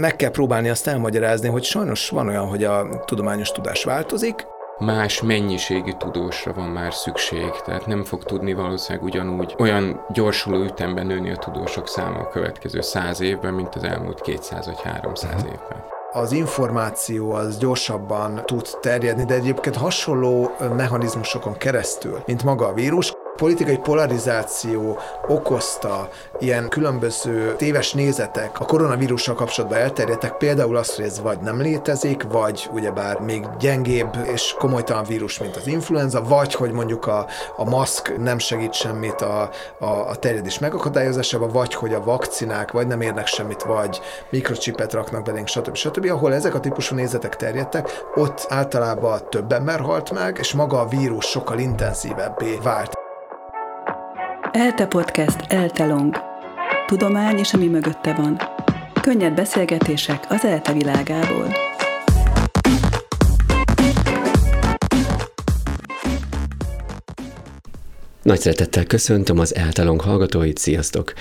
meg kell próbálni azt elmagyarázni, hogy sajnos van olyan, hogy a tudományos tudás változik, más mennyiségű tudósra van már szükség, tehát nem fog tudni valószínűleg ugyanúgy olyan gyorsuló ütemben nőni a tudósok száma a következő száz évben, mint az elmúlt 200 vagy 300 uh-huh. évben az információ az gyorsabban tud terjedni, de egyébként hasonló mechanizmusokon keresztül, mint maga a vírus politikai polarizáció okozta ilyen különböző téves nézetek a koronavírussal kapcsolatban elterjedtek, például azt, hogy ez vagy nem létezik, vagy ugyebár még gyengébb és komolytalan vírus, mint az influenza, vagy hogy mondjuk a, a maszk nem segít semmit a, a, a terjedés megakadályozásában, vagy hogy a vakcinák vagy nem érnek semmit, vagy mikrocsipet raknak belénk, stb. stb. Ahol ezek a típusú nézetek terjedtek, ott általában több ember halt meg, és maga a vírus sokkal intenzívebbé vált. ELTE Podcast ELTE Long. Tudomány és ami mögötte van. Könnyed beszélgetések az ELTE világából. Nagy szeretettel köszöntöm az Eltalong hallgatóit, sziasztok!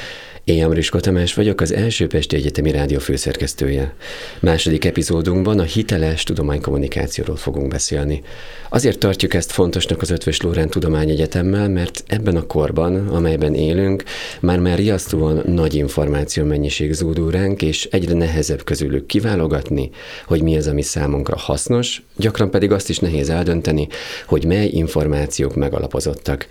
Én Amrisko Tamás vagyok, az első Pesti Egyetemi Rádió főszerkesztője. Második epizódunkban a hiteles tudománykommunikációról fogunk beszélni. Azért tartjuk ezt fontosnak az Ötvös Lórán Tudományegyetemmel, mert ebben a korban, amelyben élünk, már-már riasztóan nagy információ mennyiség zúdul ránk, és egyre nehezebb közülük kiválogatni, hogy mi az, ami számunkra hasznos, gyakran pedig azt is nehéz eldönteni, hogy mely információk megalapozottak.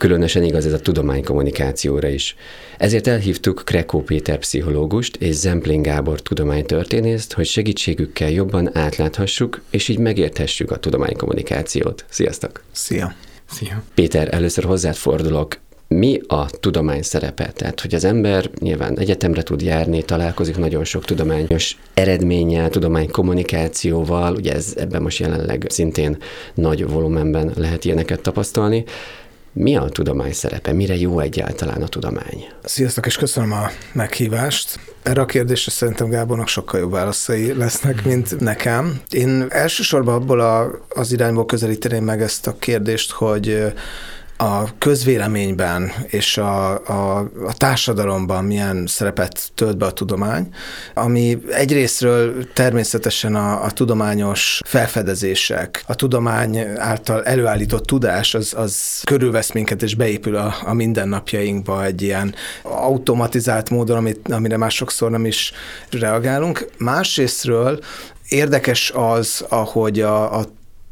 Különösen igaz ez a tudománykommunikációra is. Ezért elhívtuk Krekó Péter pszichológust és Zemplén Gábor tudománytörténészt, hogy segítségükkel jobban átláthassuk, és így megérthessük a tudománykommunikációt. Sziasztok! Szia! Szia! Péter, először hozzád fordulok mi a tudomány szerepe? Tehát, hogy az ember nyilván egyetemre tud járni, találkozik nagyon sok tudományos eredménnyel, tudománykommunikációval, ugye ez ebben most jelenleg szintén nagy volumenben lehet ilyeneket tapasztalni. Mi a tudomány szerepe? Mire jó egyáltalán a tudomány? Sziasztok, és köszönöm a meghívást. Erre a kérdésre szerintem Gábornak sokkal jobb válaszai lesznek, mint nekem. Én elsősorban abból a, az irányból közelíteném meg ezt a kérdést, hogy a közvéleményben és a, a, a társadalomban milyen szerepet tölt be a tudomány, ami egyrésztről természetesen a, a tudományos felfedezések, a tudomány által előállított tudás, az, az körülvesz minket és beépül a, a mindennapjainkba egy ilyen automatizált módon, amit, amire már sokszor nem is reagálunk. Másrésztről érdekes az, ahogy a, a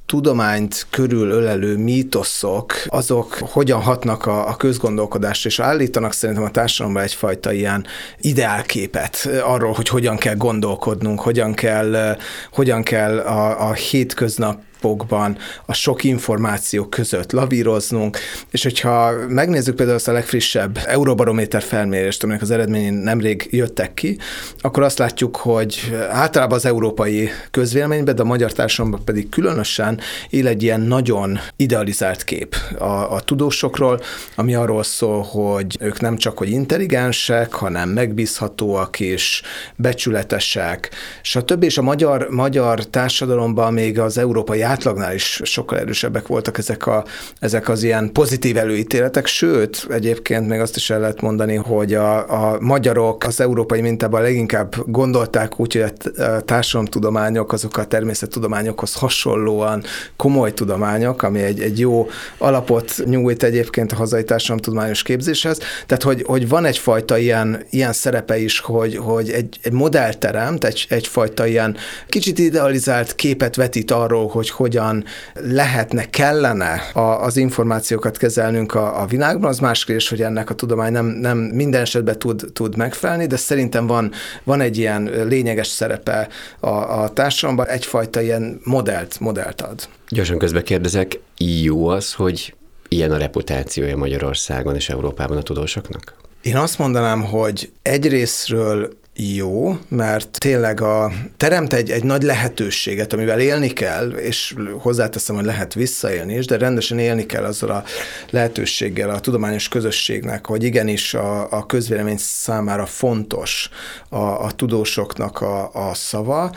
tudományt körül ölelő mítoszok, azok hogyan hatnak a, a közgondolkodásra, és állítanak szerintem a társadalomban egyfajta ilyen ideálképet arról, hogy hogyan kell gondolkodnunk, hogyan kell, hogyan kell a, a hétköznap napokban a sok információ között lavíroznunk, és hogyha megnézzük például azt a legfrissebb Euróbarométer felmérést, aminek az eredményén nemrég jöttek ki, akkor azt látjuk, hogy általában az európai közvéleményben, de a magyar társadalomban pedig különösen él egy ilyen nagyon idealizált kép a, a tudósokról, ami arról szól, hogy ők nem csak hogy intelligensek, hanem megbízhatóak és becsületesek, stb. És a magyar, magyar társadalomban még az európai átlagnál is sokkal erősebbek voltak ezek, a, ezek az ilyen pozitív előítéletek, sőt, egyébként még azt is el lehet mondani, hogy a, a magyarok az európai mintában leginkább gondolták úgy, hogy a társadalomtudományok azok a természettudományokhoz hasonlóan komoly tudományok, ami egy, egy jó alapot nyújt egyébként a hazai társadalomtudományos képzéshez. Tehát, hogy, hogy van egyfajta ilyen, ilyen szerepe is, hogy, hogy egy, egy modell teremt, egy, egyfajta ilyen kicsit idealizált képet vetít arról, hogy hogyan lehetne, kellene a, az információkat kezelnünk a, a világban, az más kérdés, hogy ennek a tudomány nem, nem minden esetben tud, tud megfelelni, de szerintem van, van egy ilyen lényeges szerepe a, a társadalomban, egyfajta ilyen modellt, modellt ad. Gyorsan közbe kérdezek, jó az, hogy ilyen a reputációja Magyarországon és Európában a tudósoknak? Én azt mondanám, hogy egyrésztről jó, mert tényleg a, teremt egy, egy nagy lehetőséget, amivel élni kell, és hozzáteszem, hogy lehet visszaélni is, de rendesen élni kell azzal a lehetőséggel a tudományos közösségnek, hogy igenis a, a közvélemény számára fontos a, a tudósoknak a, a szava,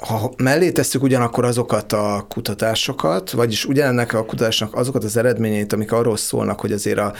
Ha mellé tesszük ugyanakkor azokat a kutatásokat, vagyis ugyanennek a kutatásnak azokat az eredményeit, amik arról szólnak, hogy azért a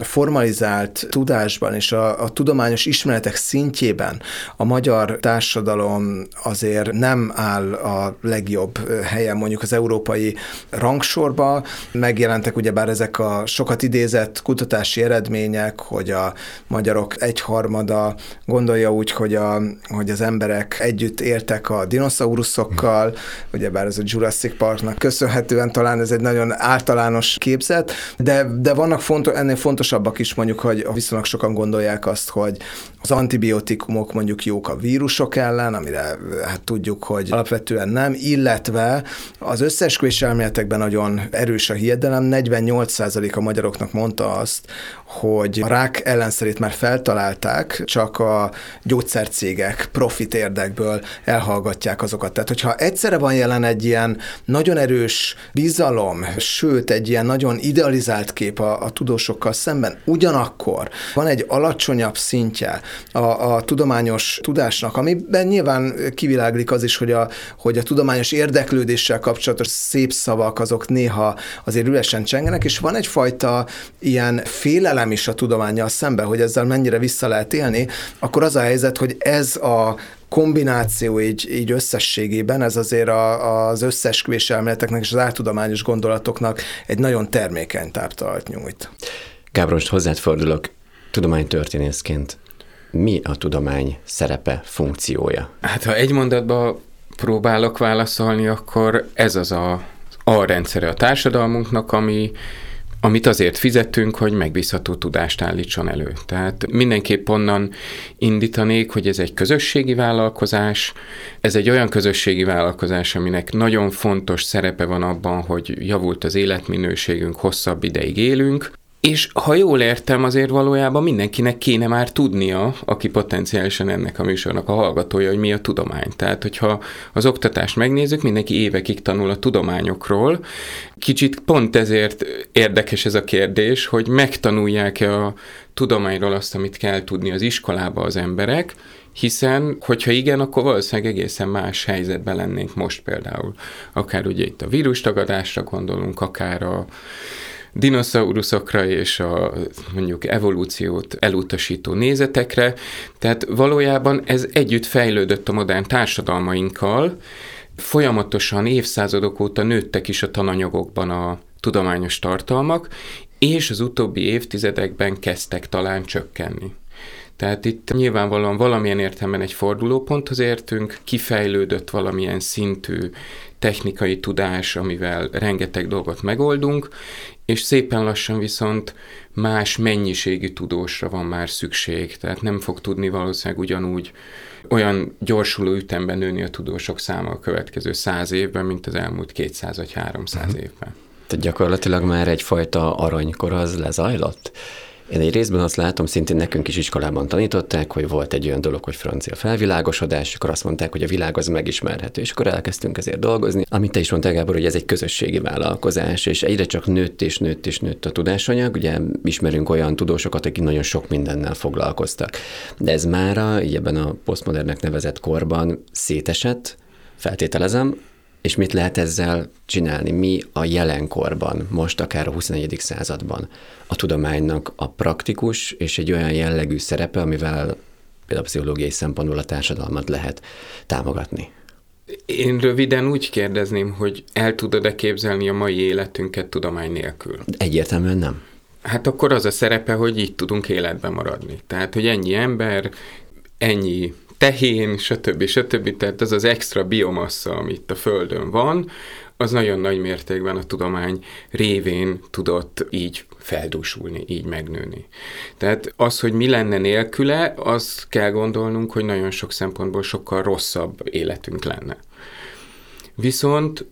formalizált tudásban és a, a tudományos ismeretek szintjében a magyar társadalom azért nem áll a legjobb helyen mondjuk az európai rangsorba. Megjelentek ugyebár ezek a sokat idézett kutatási eredmények, hogy a magyarok egyharmada gondolja úgy, hogy, a, hogy az emberek együtt éltek a dinoszauruszokkal, ugyebár ez a Jurassic Parknak köszönhetően talán ez egy nagyon általános képzet, de, de vannak fontos, ennél fontosabbak is mondjuk, hogy viszonylag sokan gondolják azt, hogy az antibiotikumok mondjuk jók a vírusok ellen, amire hát tudjuk, hogy alapvetően nem, illetve az összeesküvés elméletekben nagyon erős a hiedelem, 48% a magyaroknak mondta azt, hogy a rák ellenszerét már feltalálták, csak a gyógyszercégek profit érdekből elhallgatják azokat. Tehát, hogyha egyszerre van jelen egy ilyen nagyon erős bizalom, sőt, egy ilyen nagyon idealizált kép a, a tudósokkal szemben, ugyanakkor van egy alacsonyabb szintje a, a tudományos tudásnak, amiben nyilván kiviláglik az is, hogy a, hogy a tudományos érdeklődéssel kapcsolatos szép szavak azok néha azért üresen csengenek, és van egyfajta ilyen félelem is a tudományjal szemben, hogy ezzel mennyire vissza lehet élni, akkor az a helyzet, hogy ez a kombináció így, így összességében, ez azért a, az összesküvés elméleteknek és az áltudományos gondolatoknak egy nagyon termékeny táptalat nyújt. Gábor, most hozzád fordulok tudománytörténészként. Mi a tudomány szerepe, funkciója? Hát ha egy mondatba próbálok válaszolni, akkor ez az a, a rendszere a társadalmunknak, ami amit azért fizettünk, hogy megbízható tudást állítson elő. Tehát mindenképp onnan indítanék, hogy ez egy közösségi vállalkozás, ez egy olyan közösségi vállalkozás, aminek nagyon fontos szerepe van abban, hogy javult az életminőségünk, hosszabb ideig élünk, és ha jól értem, azért valójában mindenkinek kéne már tudnia, aki potenciálisan ennek a műsornak a hallgatója, hogy mi a tudomány. Tehát, hogyha az oktatást megnézzük, mindenki évekig tanul a tudományokról. Kicsit pont ezért érdekes ez a kérdés, hogy megtanulják-e a tudományról azt, amit kell tudni az iskolába az emberek, hiszen, hogyha igen, akkor valószínűleg egészen más helyzetben lennénk most például. Akár ugye itt a vírustagadásra gondolunk, akár a dinoszauruszokra és a mondjuk evolúciót elutasító nézetekre. Tehát valójában ez együtt fejlődött a modern társadalmainkkal, folyamatosan évszázadok óta nőttek is a tananyagokban a tudományos tartalmak, és az utóbbi évtizedekben kezdtek talán csökkenni. Tehát itt nyilvánvalóan valamilyen értelemben egy fordulóponthoz értünk, kifejlődött valamilyen szintű technikai tudás, amivel rengeteg dolgot megoldunk, és szépen lassan viszont más mennyiségű tudósra van már szükség, tehát nem fog tudni valószínűleg ugyanúgy olyan gyorsuló ütemben nőni a tudósok száma a következő száz évben, mint az elmúlt 200 vagy 300 uh-huh. évben. Tehát gyakorlatilag már egyfajta aranykor az lezajlott? Én egy részben azt látom, szintén nekünk is iskolában tanították, hogy volt egy olyan dolog, hogy francia felvilágosodás, akkor azt mondták, hogy a világ az megismerhető, és akkor elkezdtünk ezért dolgozni. Amit te is mondtál, Gábor, hogy ez egy közösségi vállalkozás, és egyre csak nőtt és nőtt és nőtt a tudásanyag. Ugye ismerünk olyan tudósokat, akik nagyon sok mindennel foglalkoztak. De ez mára, így ebben a posztmodernek nevezett korban szétesett, feltételezem, és mit lehet ezzel csinálni? Mi a jelenkorban, most akár a 21. században a tudománynak a praktikus és egy olyan jellegű szerepe, amivel például pszichológiai szempontból a társadalmat lehet támogatni? Én röviden úgy kérdezném, hogy el tudod-e képzelni a mai életünket tudomány nélkül? Egyértelműen nem. Hát akkor az a szerepe, hogy így tudunk életben maradni. Tehát, hogy ennyi ember, ennyi tehén, stb. stb. Tehát ez az extra biomassa, ami itt a Földön van, az nagyon nagy mértékben a tudomány révén tudott így feldúsulni, így megnőni. Tehát az, hogy mi lenne nélküle, azt kell gondolnunk, hogy nagyon sok szempontból sokkal rosszabb életünk lenne. Viszont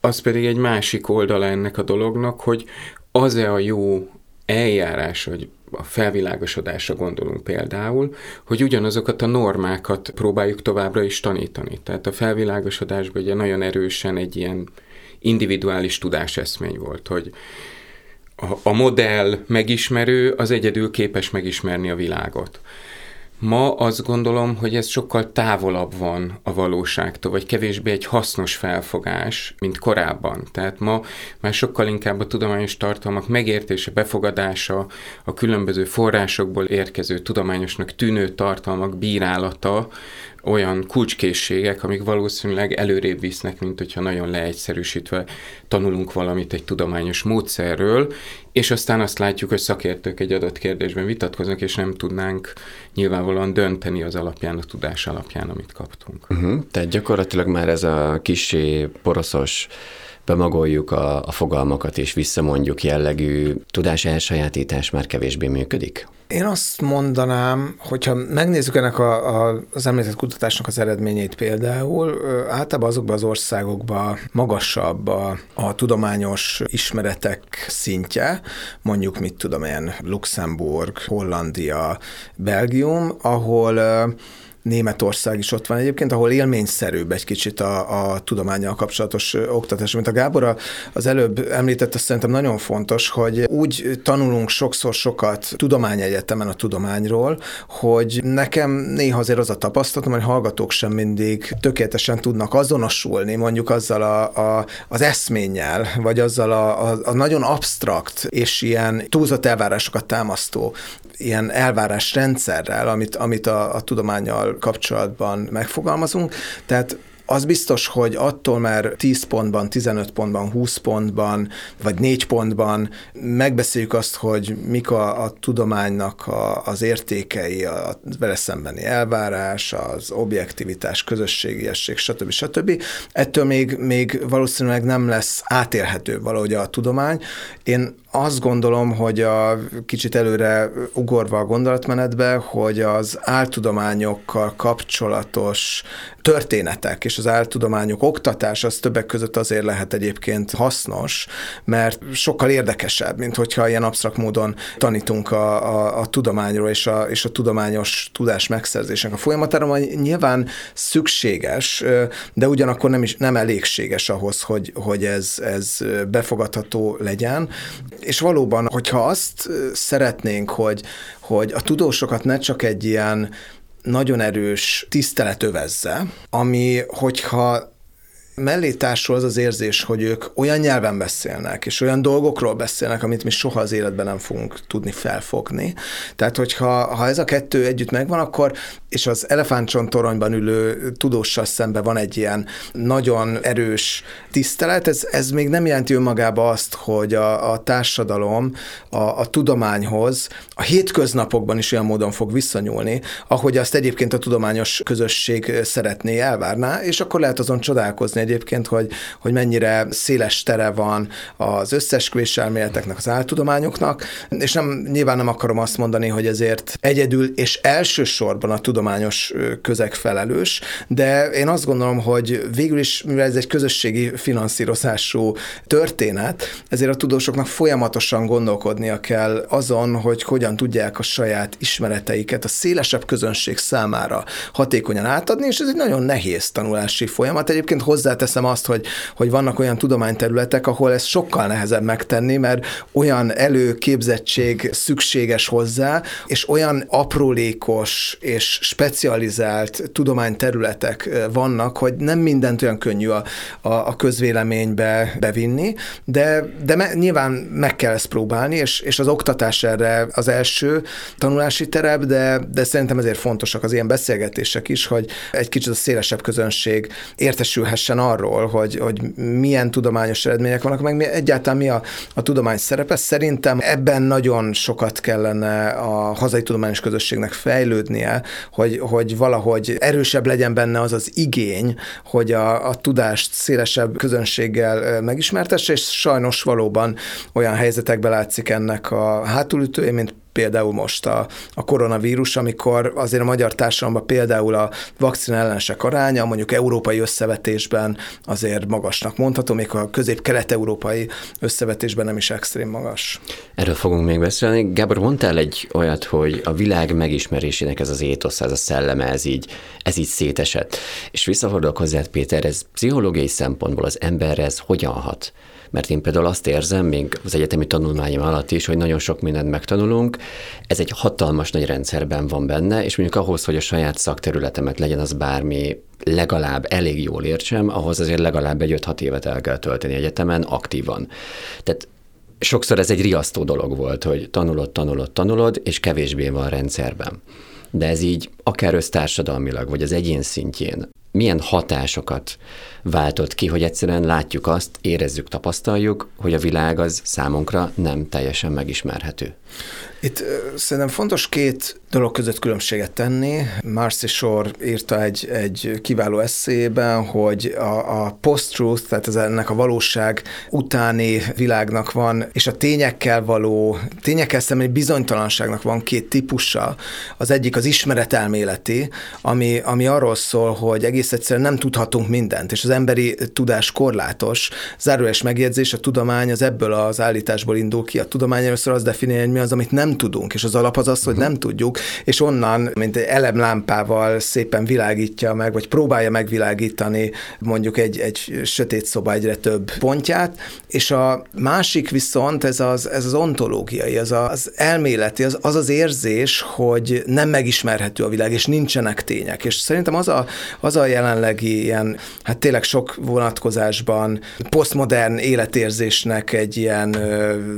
az pedig egy másik oldala ennek a dolognak, hogy az-e a jó eljárás, hogy a felvilágosodásra gondolunk például, hogy ugyanazokat a normákat próbáljuk továbbra is tanítani. Tehát a felvilágosodásban ugye nagyon erősen egy ilyen individuális tudáseszmény volt, hogy a, a modell megismerő az egyedül képes megismerni a világot. Ma azt gondolom, hogy ez sokkal távolabb van a valóságtól, vagy kevésbé egy hasznos felfogás, mint korábban. Tehát ma már sokkal inkább a tudományos tartalmak megértése, befogadása, a különböző forrásokból érkező tudományosnak tűnő tartalmak bírálata olyan kulcskészségek, amik valószínűleg előrébb visznek, mint hogyha nagyon leegyszerűsítve tanulunk valamit egy tudományos módszerről, és aztán azt látjuk, hogy szakértők egy adott kérdésben vitatkoznak, és nem tudnánk nyilvánvalóan dönteni az alapján, a tudás alapján, amit kaptunk. Uh-huh. Tehát gyakorlatilag már ez a kisé poroszos bemagoljuk a, a fogalmakat és visszamondjuk jellegű tudás elsajátítás már kevésbé működik? Én azt mondanám, hogyha megnézzük ennek a, a, az említett kutatásnak az eredményeit például, általában azokban az országokban magasabb a, a tudományos ismeretek szintje, mondjuk mit tudom én, Luxemburg, Hollandia, Belgium, ahol Németország is ott van egyébként, ahol élményszerűbb egy kicsit a, a tudományjal kapcsolatos oktatás. Mint a Gábor az előbb említette, szerintem nagyon fontos, hogy úgy tanulunk sokszor sokat tudományegyetemen a tudományról, hogy nekem néha azért az a tapasztalatom, hogy hallgatók sem mindig tökéletesen tudnak azonosulni mondjuk azzal a, a, az eszménnyel, vagy azzal a, a, a nagyon absztrakt és ilyen túlzott elvárásokat támasztó ilyen elvárásrendszerrel, amit, amit a, a tudományjal kapcsolatban megfogalmazunk. Tehát az biztos, hogy attól, mert 10 pontban, 15 pontban, 20 pontban, vagy 4 pontban megbeszéljük azt, hogy mik a, a tudománynak a, az értékei, a vele szembeni elvárás, az objektivitás, közösségiesség, stb. stb. Ettől még, még valószínűleg nem lesz átélhető valahogy a tudomány. Én azt gondolom, hogy a kicsit előre ugorva a gondolatmenetbe, hogy az áltudományokkal kapcsolatos történetek és az áltudományok oktatás az többek között azért lehet egyébként hasznos, mert sokkal érdekesebb, mint hogyha ilyen absztrakt módon tanítunk a, a, a tudományról és a, és a tudományos tudás megszerzésnek a folyamatára, majd nyilván szükséges, de ugyanakkor nem is nem elégséges ahhoz, hogy, hogy ez, ez befogadható legyen. És valóban, hogyha azt szeretnénk, hogy, hogy a tudósokat ne csak egy ilyen nagyon erős tisztelet övezze, ami, hogyha mellé társul az az érzés, hogy ők olyan nyelven beszélnek, és olyan dolgokról beszélnek, amit mi soha az életben nem fogunk tudni felfogni. Tehát, hogyha ha ez a kettő együtt megvan, akkor, és az elefántcsontoronyban ülő tudóssal szemben van egy ilyen nagyon erős tisztelet, ez, ez még nem jelenti önmagába azt, hogy a, a társadalom a, a tudományhoz a hétköznapokban is olyan módon fog visszanyúlni, ahogy azt egyébként a tudományos közösség szeretné, elvárná, és akkor lehet azon csodálkozni, egyébként, hogy, hogy mennyire széles tere van az összesküvés elméleteknek, az áltudományoknak, és nem, nyilván nem akarom azt mondani, hogy ezért egyedül és elsősorban a tudományos közeg felelős, de én azt gondolom, hogy végül is, mivel ez egy közösségi finanszírozású történet, ezért a tudósoknak folyamatosan gondolkodnia kell azon, hogy hogyan tudják a saját ismereteiket a szélesebb közönség számára hatékonyan átadni, és ez egy nagyon nehéz tanulási folyamat. Egyébként hozzá hozzáteszem azt, hogy, hogy vannak olyan tudományterületek, ahol ez sokkal nehezebb megtenni, mert olyan előképzettség szükséges hozzá, és olyan aprólékos és specializált tudományterületek vannak, hogy nem mindent olyan könnyű a, a, a közvéleménybe bevinni, de, de me, nyilván meg kell ezt próbálni, és, és az oktatás erre az első tanulási terep, de, de szerintem ezért fontosak az ilyen beszélgetések is, hogy egy kicsit a szélesebb közönség értesülhessen arról, hogy, hogy milyen tudományos eredmények vannak, meg mi, egyáltalán mi a, a tudomány szerepe. Szerintem ebben nagyon sokat kellene a hazai tudományos közösségnek fejlődnie, hogy, hogy valahogy erősebb legyen benne az az igény, hogy a, a tudást szélesebb közönséggel megismertesse, és sajnos valóban olyan helyzetekben látszik ennek a hátulütője, mint például most a, a koronavírus, amikor azért a magyar társadalomban például a vakcina ellenesek aránya, mondjuk európai összevetésben azért magasnak mondható, még a közép-kelet-európai összevetésben nem is extrém magas. Erről fogunk még beszélni. Gábor, mondtál egy olyat, hogy a világ megismerésének ez az étosz, ez a szelleme, ez így, ez így szétesett. És visszafordulok hozzád, Péter, ez pszichológiai szempontból az emberre ez hogyan hat? Mert én például azt érzem, még az egyetemi tanulmányom alatt is, hogy nagyon sok mindent megtanulunk, ez egy hatalmas nagy rendszerben van benne, és mondjuk ahhoz, hogy a saját szakterületemet legyen az bármi legalább elég jól értsem, ahhoz azért legalább egy 5-6 évet el kell tölteni egyetemen aktívan. Tehát sokszor ez egy riasztó dolog volt, hogy tanulod, tanulod, tanulod, és kevésbé van rendszerben. De ez így akár össztársadalmilag, vagy az egyén szintjén milyen hatásokat váltott ki, hogy egyszerűen látjuk azt, érezzük, tapasztaljuk, hogy a világ az számunkra nem teljesen megismerhető. Itt szerintem fontos két dolog között különbséget tenni. Marcy Shore írta egy, egy kiváló eszében, hogy a, a post-truth, tehát ez ennek a valóság utáni világnak van, és a tényekkel való, tényekkel szemben bizonytalanságnak van két típusa. Az egyik az ismeretelméleti, ami, ami arról szól, hogy egész egyszerűen nem tudhatunk mindent, és az emberi tudás korlátos. Zárójeles megjegyzés, a tudomány az ebből az állításból indul ki. A tudomány először az definiálja, hogy mi az, amit nem tudunk, és az alap az az, hogy nem tudjuk, és onnan, mint egy elemlámpával szépen világítja meg, vagy próbálja megvilágítani mondjuk egy, egy sötét szoba egyre több pontját, és a másik viszont ez az, ez az ontológiai, az az elméleti, az, az az érzés, hogy nem megismerhető a világ, és nincsenek tények. És szerintem az a, az a jelenlegi ilyen, hát tényleg sok vonatkozásban posztmodern életérzésnek egy ilyen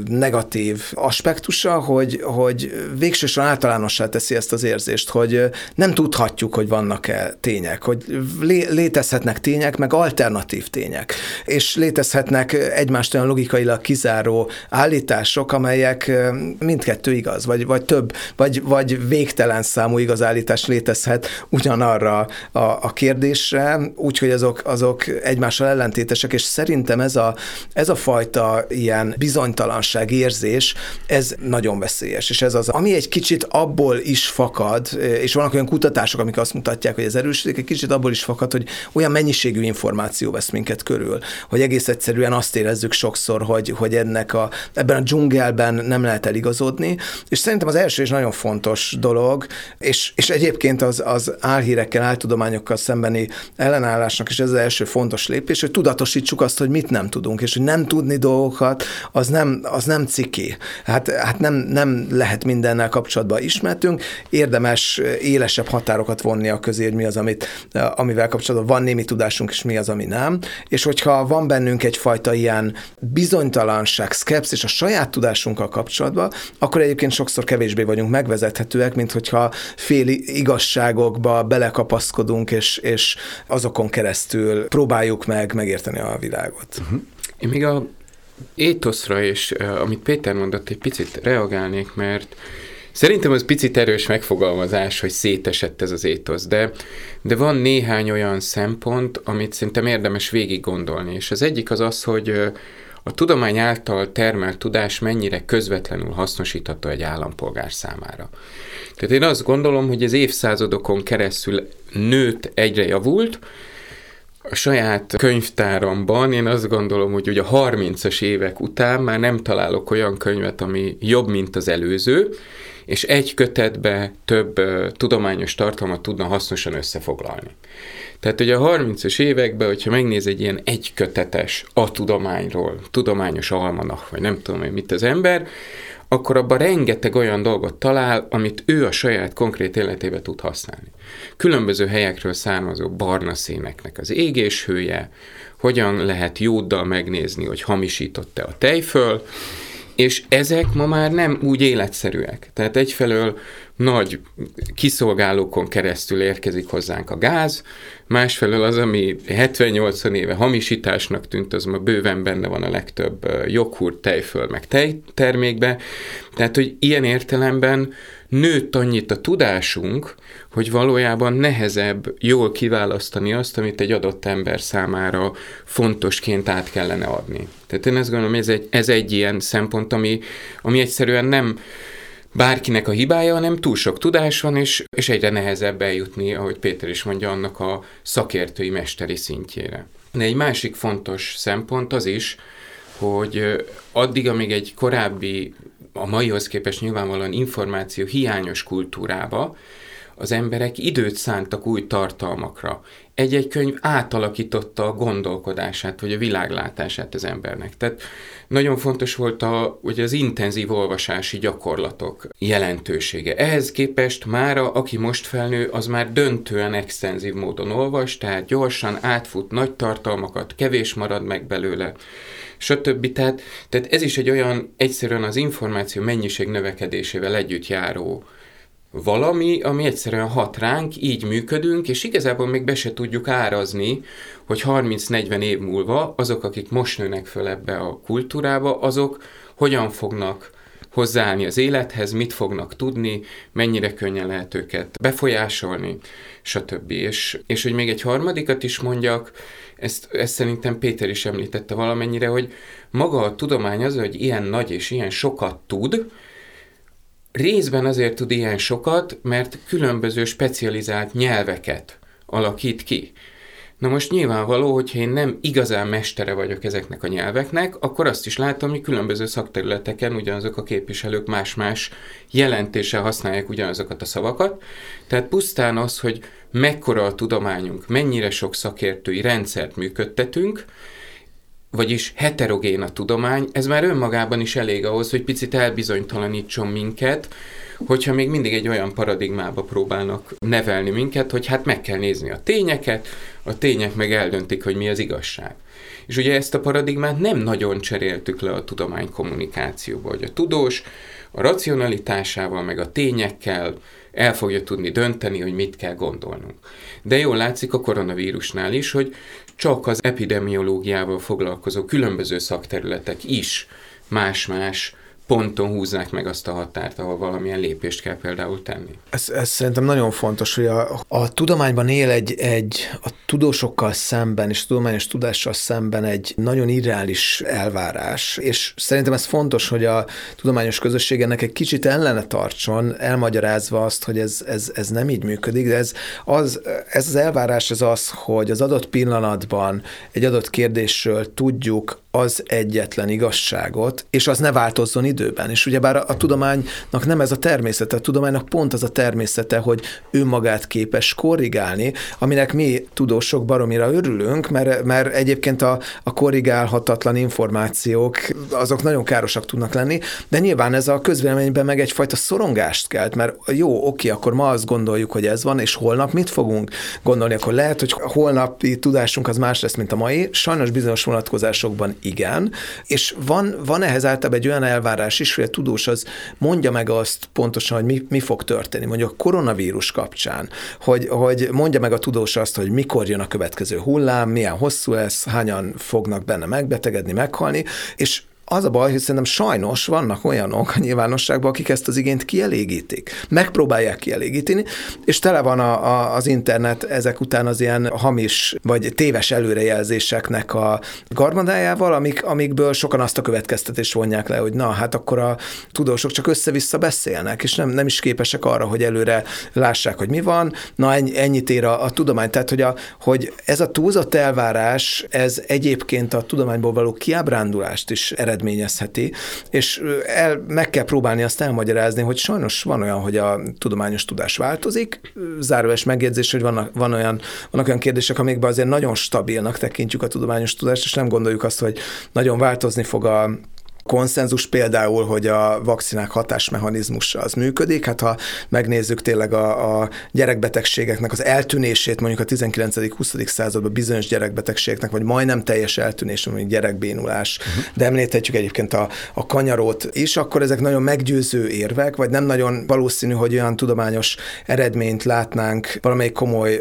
negatív aspektusa, hogy, hogy végsősorban általánossá teszi ezt az érzést, hogy nem tudhatjuk, hogy vannak-e tények, hogy lé- létezhetnek tények, meg alternatív tények, és létezhetnek egymást olyan logikailag kizáró állítások, amelyek mindkettő igaz, vagy, vagy több, vagy, vagy végtelen számú igaz állítás létezhet ugyanarra a, a kérdésre, úgyhogy azok, azok egymással ellentétesek, és szerintem ez a, ez a fajta ilyen bizonytalanság érzés, ez nagyon veszélyes, és ez az, ami egy kicsit abból is fakad, és vannak olyan kutatások, amik azt mutatják, hogy ez erősödik, egy kicsit abból is fakad, hogy olyan mennyiségű információ vesz minket körül, hogy egész egyszerűen azt érezzük sokszor, hogy, hogy ennek a, ebben a dzsungelben nem lehet eligazodni, és szerintem az első és nagyon fontos dolog, és, és egyébként az, az álhírekkel, áltudományokkal szembeni ellenállásnak is ez az első fontos lépés, hogy tudatosítsuk azt, hogy mit nem tudunk, és hogy nem tudni dolgokat, az nem, az nem ciki. Hát, hát nem, nem lehet mindennel kapcsolatban ismertünk, érdemes élesebb határokat vonni a közé, hogy mi az, amit, amivel kapcsolatban van némi tudásunk, és mi az, ami nem. És hogyha van bennünk egyfajta ilyen bizonytalanság, szkepszis a saját tudásunkkal kapcsolatban, akkor egyébként sokszor kevésbé vagyunk megvezethetőek, mint hogyha fél igazságokba belekapaszkodunk, és, és azokon keresztül próbáljuk meg megérteni a világot. Uh-huh. Én még a étoszra, és amit Péter mondott, egy picit reagálnék, mert Szerintem az picit erős megfogalmazás, hogy szétesett ez az étosz, de, de van néhány olyan szempont, amit szerintem érdemes végig gondolni, és az egyik az az, hogy a tudomány által termelt tudás mennyire közvetlenül hasznosítható egy állampolgár számára. Tehát én azt gondolom, hogy az évszázadokon keresztül nőtt, egyre javult, a saját könyvtáramban én azt gondolom, hogy ugye a 30-as évek után már nem találok olyan könyvet, ami jobb, mint az előző, és egy kötetbe több tudományos tartalmat tudna hasznosan összefoglalni. Tehát ugye a 30-as években, hogyha megnéz egy ilyen egykötetes a tudományról, tudományos almanach, vagy nem tudom hogy mit az ember, akkor abban rengeteg olyan dolgot talál, amit ő a saját konkrét életébe tud használni. Különböző helyekről származó barna széneknek az égéshője, hogyan lehet jóddal megnézni, hogy hamisított-e a tejföl, és ezek ma már nem úgy életszerűek. Tehát egyfelől nagy kiszolgálókon keresztül érkezik hozzánk a gáz, másfelől az, ami 70-80 éve hamisításnak tűnt, az ma bőven benne van a legtöbb joghurt, tejföl, meg tejtermékbe. Tehát, hogy ilyen értelemben nőtt annyit a tudásunk, hogy valójában nehezebb jól kiválasztani azt, amit egy adott ember számára fontosként át kellene adni. Tehát én azt gondolom, ez egy, ez egy ilyen szempont, ami, ami egyszerűen nem bárkinek a hibája, hanem túl sok tudás van, és, és egyre nehezebb eljutni, ahogy Péter is mondja, annak a szakértői mesteri szintjére. De egy másik fontos szempont az is, hogy addig, amíg egy korábbi, a maihoz képest nyilvánvalóan információ hiányos kultúrába, az emberek időt szántak új tartalmakra. Egy-egy könyv átalakította a gondolkodását, vagy a világlátását az embernek. Tehát nagyon fontos volt a, ugye az intenzív olvasási gyakorlatok jelentősége. Ehhez képest mára, aki most felnő, az már döntően extenzív módon olvas, tehát gyorsan átfut nagy tartalmakat, kevés marad meg belőle stb. Tehát, tehát ez is egy olyan egyszerűen az információ mennyiség növekedésével együtt járó valami, ami egyszerűen hat ránk, így működünk, és igazából még be se tudjuk árazni, hogy 30-40 év múlva azok, akik most nőnek föl ebbe a kultúrába, azok hogyan fognak hozzáállni az élethez, mit fognak tudni, mennyire könnyen lehet őket befolyásolni, stb. És, és hogy még egy harmadikat is mondjak, ezt, ezt szerintem Péter is említette valamennyire, hogy maga a tudomány az, hogy ilyen nagy és ilyen sokat tud, részben azért tud ilyen sokat, mert különböző specializált nyelveket alakít ki. Na most nyilvánvaló, hogyha én nem igazán mestere vagyok ezeknek a nyelveknek, akkor azt is látom, hogy különböző szakterületeken ugyanazok a képviselők más-más jelentéssel használják ugyanazokat a szavakat. Tehát pusztán az, hogy mekkora a tudományunk, mennyire sok szakértői rendszert működtetünk, vagyis heterogén a tudomány, ez már önmagában is elég ahhoz, hogy picit elbizonytalanítson minket, hogyha még mindig egy olyan paradigmába próbálnak nevelni minket, hogy hát meg kell nézni a tényeket, a tények meg eldöntik, hogy mi az igazság. És ugye ezt a paradigmát nem nagyon cseréltük le a tudomány kommunikációba, hogy a tudós a racionalitásával, meg a tényekkel el fogja tudni dönteni, hogy mit kell gondolnunk. De jól látszik a koronavírusnál is, hogy csak az epidemiológiával foglalkozó különböző szakterületek is más-más ponton húzzák meg azt a határt, ahol valamilyen lépést kell például tenni. Ez, ez szerintem nagyon fontos, hogy a, a tudományban él egy, egy a tudósokkal szemben és tudományos tudással szemben egy nagyon irreális elvárás, és szerintem ez fontos, hogy a tudományos közösség ennek egy kicsit ellene tartson, elmagyarázva azt, hogy ez, ez, ez nem így működik, de ez az, ez az elvárás az az, hogy az adott pillanatban egy adott kérdésről tudjuk az egyetlen igazságot, és az ne változzon időben. És ugyebár a, a tudománynak nem ez a természete, a tudománynak pont az a természete, hogy ő magát képes korrigálni, aminek mi tudósok baromira örülünk, mert, mert egyébként a, a korrigálhatatlan információk azok nagyon károsak tudnak lenni, de nyilván ez a közvéleményben meg egyfajta szorongást kelt, mert jó, oké, akkor ma azt gondoljuk, hogy ez van, és holnap mit fogunk gondolni, akkor lehet, hogy holnapi tudásunk az más lesz, mint a mai, sajnos bizonyos vonatkozásokban igen, és van, van ehhez általában egy olyan elvárás is, hogy a tudós az mondja meg azt pontosan, hogy mi, mi fog történni, mondjuk a koronavírus kapcsán, hogy, hogy mondja meg a tudós azt, hogy mikor jön a következő hullám, milyen hosszú lesz, hányan fognak benne megbetegedni, meghalni, és az a baj, hogy szerintem sajnos vannak olyanok a nyilvánosságban, akik ezt az igényt kielégítik. Megpróbálják kielégíteni, és tele van a, a, az internet ezek után az ilyen hamis vagy téves előrejelzéseknek a garmadájával, amik, amikből sokan azt a következtetést vonják le, hogy na, hát akkor a tudósok csak össze-vissza beszélnek, és nem, nem is képesek arra, hogy előre lássák, hogy mi van. Na, ennyi, ennyit ér a, a tudomány. Tehát, hogy, a, hogy ez a túlzott elvárás, ez egyébként a tudományból való kiábrándulást is ered eredményezheti, és el, meg kell próbálni azt elmagyarázni, hogy sajnos van olyan, hogy a tudományos tudás változik, záróes megjegyzés, hogy vannak, van olyan, vannak olyan kérdések, amikben azért nagyon stabilnak tekintjük a tudományos tudást, és nem gondoljuk azt, hogy nagyon változni fog a konszenzus például, hogy a vakcinák hatásmechanizmusa az működik. Hát ha megnézzük tényleg a, a gyerekbetegségeknek az eltűnését, mondjuk a 19.-20. században bizonyos gyerekbetegségeknek, vagy majdnem teljes eltűnés, mondjuk gyerekbénulás, uh-huh. de említhetjük egyébként a, a kanyarót is, akkor ezek nagyon meggyőző érvek, vagy nem nagyon valószínű, hogy olyan tudományos eredményt látnánk valamelyik komoly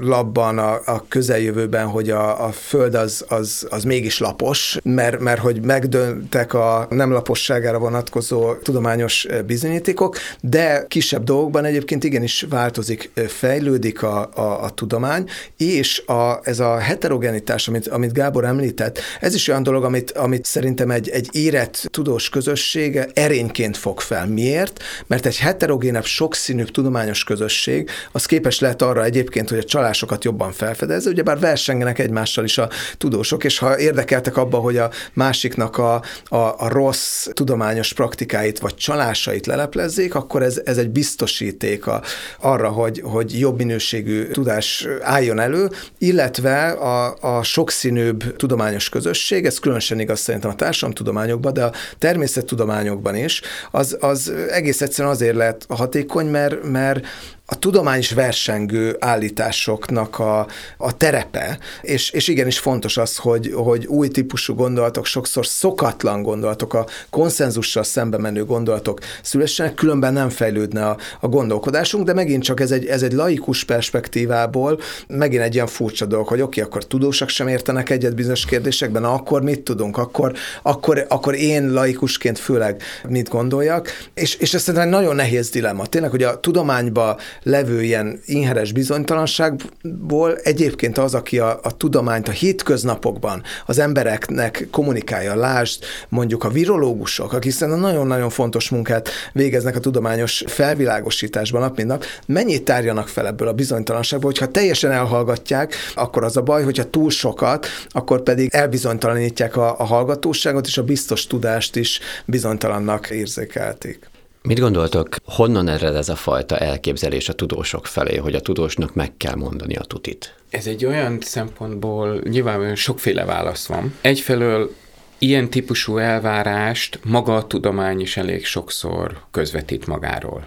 labban a, a közeljövőben, hogy a, a Föld az, az, az mégis lapos, mert, mert hogy megdöntek a nem laposságára vonatkozó tudományos bizonyítékok, de kisebb dolgokban egyébként igenis változik, fejlődik a, a, a tudomány, és a, ez a heterogenitás, amit, amit Gábor említett, ez is olyan dolog, amit, amit szerintem egy, egy érett tudós közösség erényként fog fel. Miért? Mert egy heterogénebb, sokszínűbb tudományos közösség, az képes lehet arra egyébként, hogy a csalásokat jobban felfedezze, ugyebár versengenek egymással is a tudósok, és ha érdekeltek abba, hogy a másiknak a, a a, a rossz tudományos praktikáit vagy csalásait leleplezzék, akkor ez, ez egy biztosíték a, arra, hogy, hogy jobb minőségű tudás álljon elő, illetve a, a sokszínűbb tudományos közösség, ez különösen igaz szerintem a társadalomtudományokban, de a természettudományokban is, az, az egész egyszerűen azért lehet hatékony, mert, mert a tudományos versengő állításoknak a, a terepe, és, és igenis fontos az, hogy, hogy új típusú gondolatok, sokszor szokatlan gondolatok, a konszenzussal szembe menő gondolatok szülessenek, különben nem fejlődne a, a gondolkodásunk, de megint csak ez egy, ez egy laikus perspektívából megint egy ilyen furcsa dolog, hogy oké, okay, akkor tudósak sem értenek egyet bizonyos kérdésekben, akkor mit tudunk, akkor, akkor, akkor én laikusként főleg mit gondoljak, és, és ez szerintem nagyon nehéz dilemma. Tényleg, hogy a tudományba levő ilyen inheres bizonytalanságból egyébként az, aki a, a tudományt a hétköznapokban az embereknek kommunikálja, lásd mondjuk a virológusok, akik szerintem nagyon-nagyon fontos munkát végeznek a tudományos felvilágosításban nap mint nap, mennyit tárjanak fel ebből a bizonytalanságból, hogyha teljesen elhallgatják, akkor az a baj, hogyha túl sokat, akkor pedig elbizonytalanítják a, a hallgatóságot, és a biztos tudást is bizonytalannak érzékelték. Mit gondoltok, honnan ered ez a fajta elképzelés a tudósok felé, hogy a tudósnak meg kell mondani a tutit? Ez egy olyan szempontból nyilván sokféle válasz van. Egyfelől ilyen típusú elvárást maga a tudomány is elég sokszor közvetít magáról.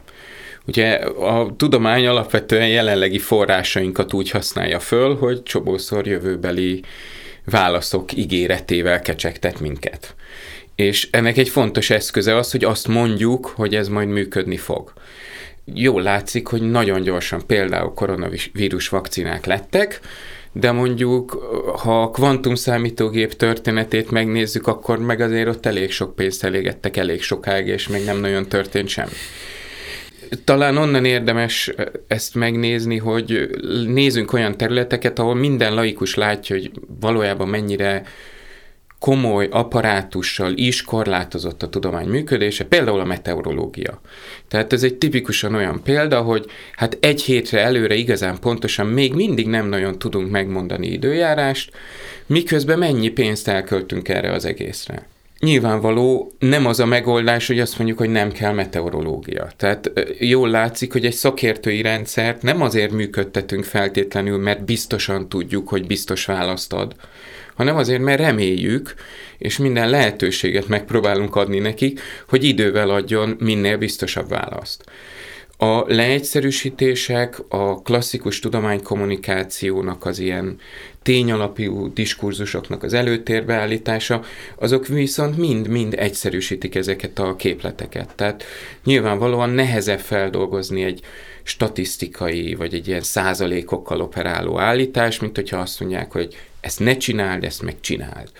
Ugye a tudomány alapvetően jelenlegi forrásainkat úgy használja föl, hogy csobószor jövőbeli válaszok ígéretével kecsegtet minket. És ennek egy fontos eszköze az, hogy azt mondjuk, hogy ez majd működni fog. Jól látszik, hogy nagyon gyorsan például koronavírus vakcinák lettek, de mondjuk, ha a kvantum számítógép történetét megnézzük, akkor meg azért ott elég sok pénzt elégettek elég sokáig, és még nem nagyon történt semmi. Talán onnan érdemes ezt megnézni, hogy nézzünk olyan területeket, ahol minden laikus látja, hogy valójában mennyire komoly apparátussal is korlátozott a tudomány működése, például a meteorológia. Tehát ez egy tipikusan olyan példa, hogy hát egy hétre előre igazán pontosan még mindig nem nagyon tudunk megmondani időjárást, miközben mennyi pénzt elköltünk erre az egészre. Nyilvánvaló nem az a megoldás, hogy azt mondjuk, hogy nem kell meteorológia. Tehát jól látszik, hogy egy szakértői rendszert nem azért működtetünk feltétlenül, mert biztosan tudjuk, hogy biztos választ ad, hanem azért, mert reméljük, és minden lehetőséget megpróbálunk adni nekik, hogy idővel adjon minél biztosabb választ. A leegyszerűsítések, a klasszikus tudománykommunikációnak az ilyen tényalapú diskurzusoknak az előtérbe állítása, azok viszont mind-mind egyszerűsítik ezeket a képleteket. Tehát nyilvánvalóan nehezebb feldolgozni egy statisztikai, vagy egy ilyen százalékokkal operáló állítás, mint hogyha azt mondják, hogy ezt ne csináld, ezt meg csináld.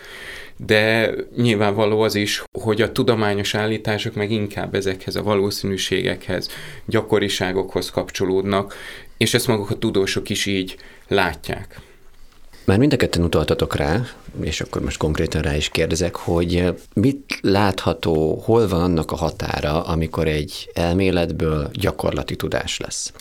De nyilvánvaló az is, hogy a tudományos állítások meg inkább ezekhez a valószínűségekhez, gyakoriságokhoz kapcsolódnak, és ezt maguk a tudósok is így látják. Már mind a ketten utaltatok rá, és akkor most konkrétan rá is kérdezek, hogy mit látható, hol van annak a határa, amikor egy elméletből gyakorlati tudás lesz.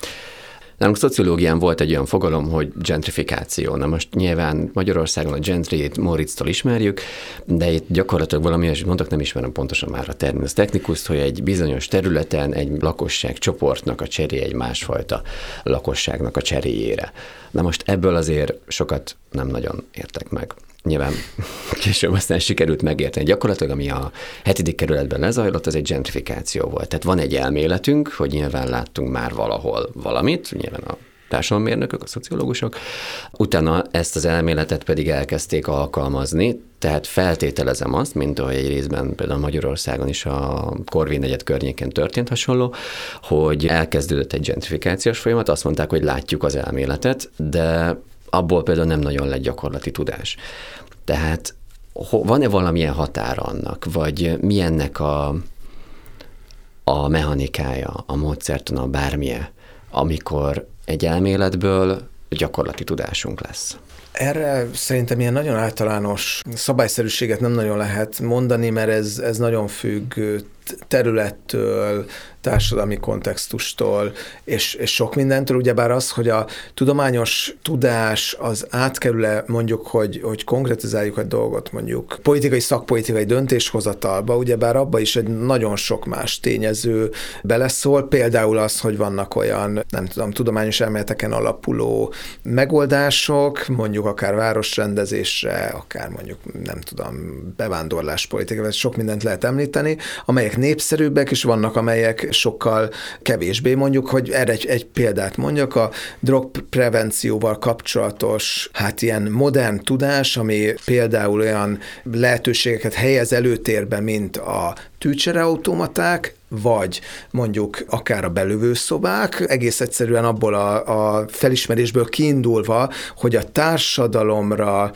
Nálunk szociológián volt egy olyan fogalom, hogy gentrifikáció. Na most nyilván Magyarországon a gentry Moritztól ismerjük, de itt gyakorlatilag valami és mondok, nem ismerem pontosan már a terminus technikuszt, hogy egy bizonyos területen egy lakosság csoportnak a cseré egy másfajta lakosságnak a cseréjére. Na most ebből azért sokat nem nagyon értek meg nyilván később aztán sikerült megérteni. Gyakorlatilag, ami a hetedik kerületben lezajlott, az egy gentrifikáció volt. Tehát van egy elméletünk, hogy nyilván láttunk már valahol valamit, nyilván a társadalommérnökök, a szociológusok, utána ezt az elméletet pedig elkezdték alkalmazni, tehát feltételezem azt, mint ahogy egy részben például Magyarországon is a Korvin negyed környéken történt hasonló, hogy elkezdődött egy gentrifikációs folyamat, azt mondták, hogy látjuk az elméletet, de abból például nem nagyon lett gyakorlati tudás. Tehát van-e valamilyen határa annak, vagy milyennek a, a mechanikája, a módszertana, bármilyen, amikor egy elméletből gyakorlati tudásunk lesz? Erre szerintem ilyen nagyon általános szabályszerűséget nem nagyon lehet mondani, mert ez, ez nagyon függ területtől, társadalmi kontextustól, és, és sok mindentől, ugyebár az, hogy a tudományos tudás az átkerül-e mondjuk, hogy, hogy konkretizáljuk a dolgot mondjuk politikai, szakpolitikai döntéshozatalba, ugyebár abba is egy nagyon sok más tényező beleszól, például az, hogy vannak olyan, nem tudom, tudományos elméleteken alapuló megoldások, mondjuk akár városrendezésre, akár mondjuk, nem tudom, bevándorláspolitika, vagy sok mindent lehet említeni, amelyek népszerűbbek, és vannak, amelyek sokkal kevésbé. Mondjuk, hogy erre egy, egy példát mondjak, a drogprevencióval kapcsolatos, hát ilyen modern tudás, ami például olyan lehetőségeket helyez előtérbe, mint a tűcsereautomaták, vagy mondjuk akár a belövőszobák, egész egyszerűen abból a, a felismerésből kiindulva, hogy a társadalomra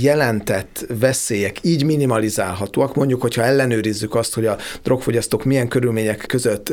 jelentett veszélyek így minimalizálhatóak, mondjuk, hogyha ellenőrizzük azt, hogy a drogfogyasztók milyen körülmények között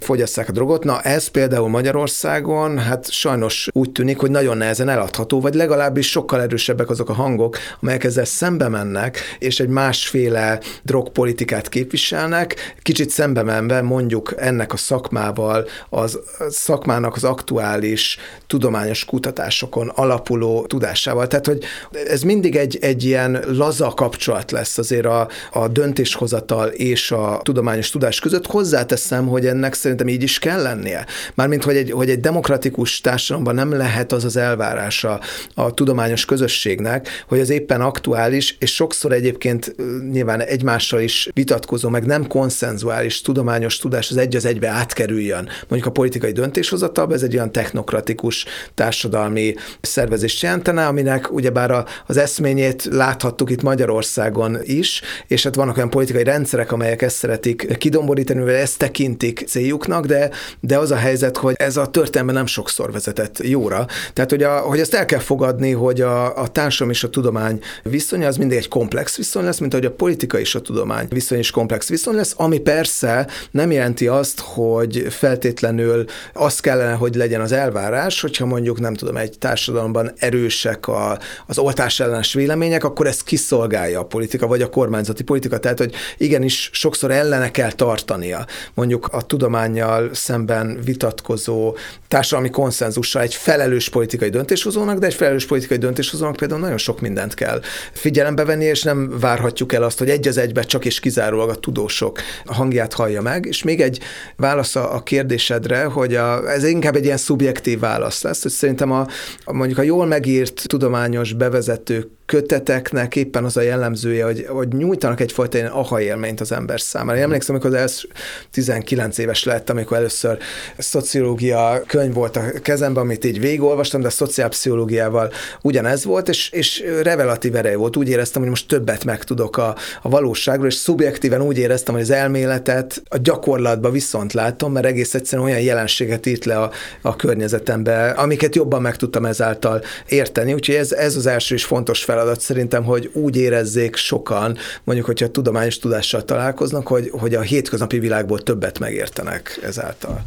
fogyasszák a drogot, na ez például Magyarországon, hát sajnos úgy tűnik, hogy nagyon nehezen eladható, vagy legalábbis sokkal erősebbek azok a hangok, amelyek ezzel szembe mennek, és egy másféle drogpolitikát képviselnek, kicsit szembe men szemben mondjuk ennek a szakmával, az szakmának az aktuális tudományos kutatásokon alapuló tudásával. Tehát, hogy ez mindig egy, egy ilyen laza kapcsolat lesz azért a, a döntéshozatal és a tudományos tudás között. Hozzáteszem, hogy ennek szerintem így is kell lennie. Mármint, hogy egy, hogy egy demokratikus társadalomban nem lehet az az elvárása a tudományos közösségnek, hogy az éppen aktuális, és sokszor egyébként nyilván egymással is vitatkozó, meg nem konszenzuális tudományos tudományos tudás az egy az egybe átkerüljön. Mondjuk a politikai döntéshozatalba ez egy olyan technokratikus társadalmi szervezést jelentene, aminek ugyebár az eszményét láthattuk itt Magyarországon is, és hát vannak olyan politikai rendszerek, amelyek ezt szeretik kidomborítani, vagy ezt tekintik céljuknak, de, de az a helyzet, hogy ez a történelme nem sokszor vezetett jóra. Tehát, hogy, a, hogy ezt el kell fogadni, hogy a, a társadalom és a tudomány viszonya az mindig egy komplex viszony lesz, mint ahogy a politika és a tudomány viszony is komplex viszony lesz, ami persze nem jelenti azt, hogy feltétlenül az kellene, hogy legyen az elvárás, hogyha mondjuk nem tudom, egy társadalomban erősek a, az oltás ellenes vélemények, akkor ezt kiszolgálja a politika, vagy a kormányzati politika. Tehát, hogy igenis sokszor ellene kell tartania mondjuk a tudományjal szemben vitatkozó társadalmi konszenzussal egy felelős politikai döntéshozónak, de egy felelős politikai döntéshozónak például nagyon sok mindent kell figyelembe venni, és nem várhatjuk el azt, hogy egy az egybe csak és kizárólag a tudósok hangját hallja meg, és még egy válasz a kérdésedre, hogy a, ez inkább egy ilyen szubjektív válasz lesz, hogy szerintem a, a mondjuk a jól megírt tudományos bevezető köteteknek éppen az a jellemzője, hogy, hogy nyújtanak egyfajta ilyen aha élményt az ember számára. Én emlékszem, amikor az 19 éves lett, amikor először szociológia könyv volt a kezemben, amit így végigolvastam, de a szociálpszichológiával ugyanez volt, és, és revelatív ereje volt. Úgy éreztem, hogy most többet megtudok a, a valóságról, és szubjektíven úgy éreztem, hogy az elméletet a gyakorlatban viszont látom, mert egész egyszerűen olyan jelenséget írt le a, a környezetembe, amiket jobban meg tudtam ezáltal érteni. Úgyhogy ez, ez az első és fontos fel feladat szerintem, hogy úgy érezzék sokan, mondjuk, hogyha tudományos tudással találkoznak, hogy, hogy a hétköznapi világból többet megértenek ezáltal.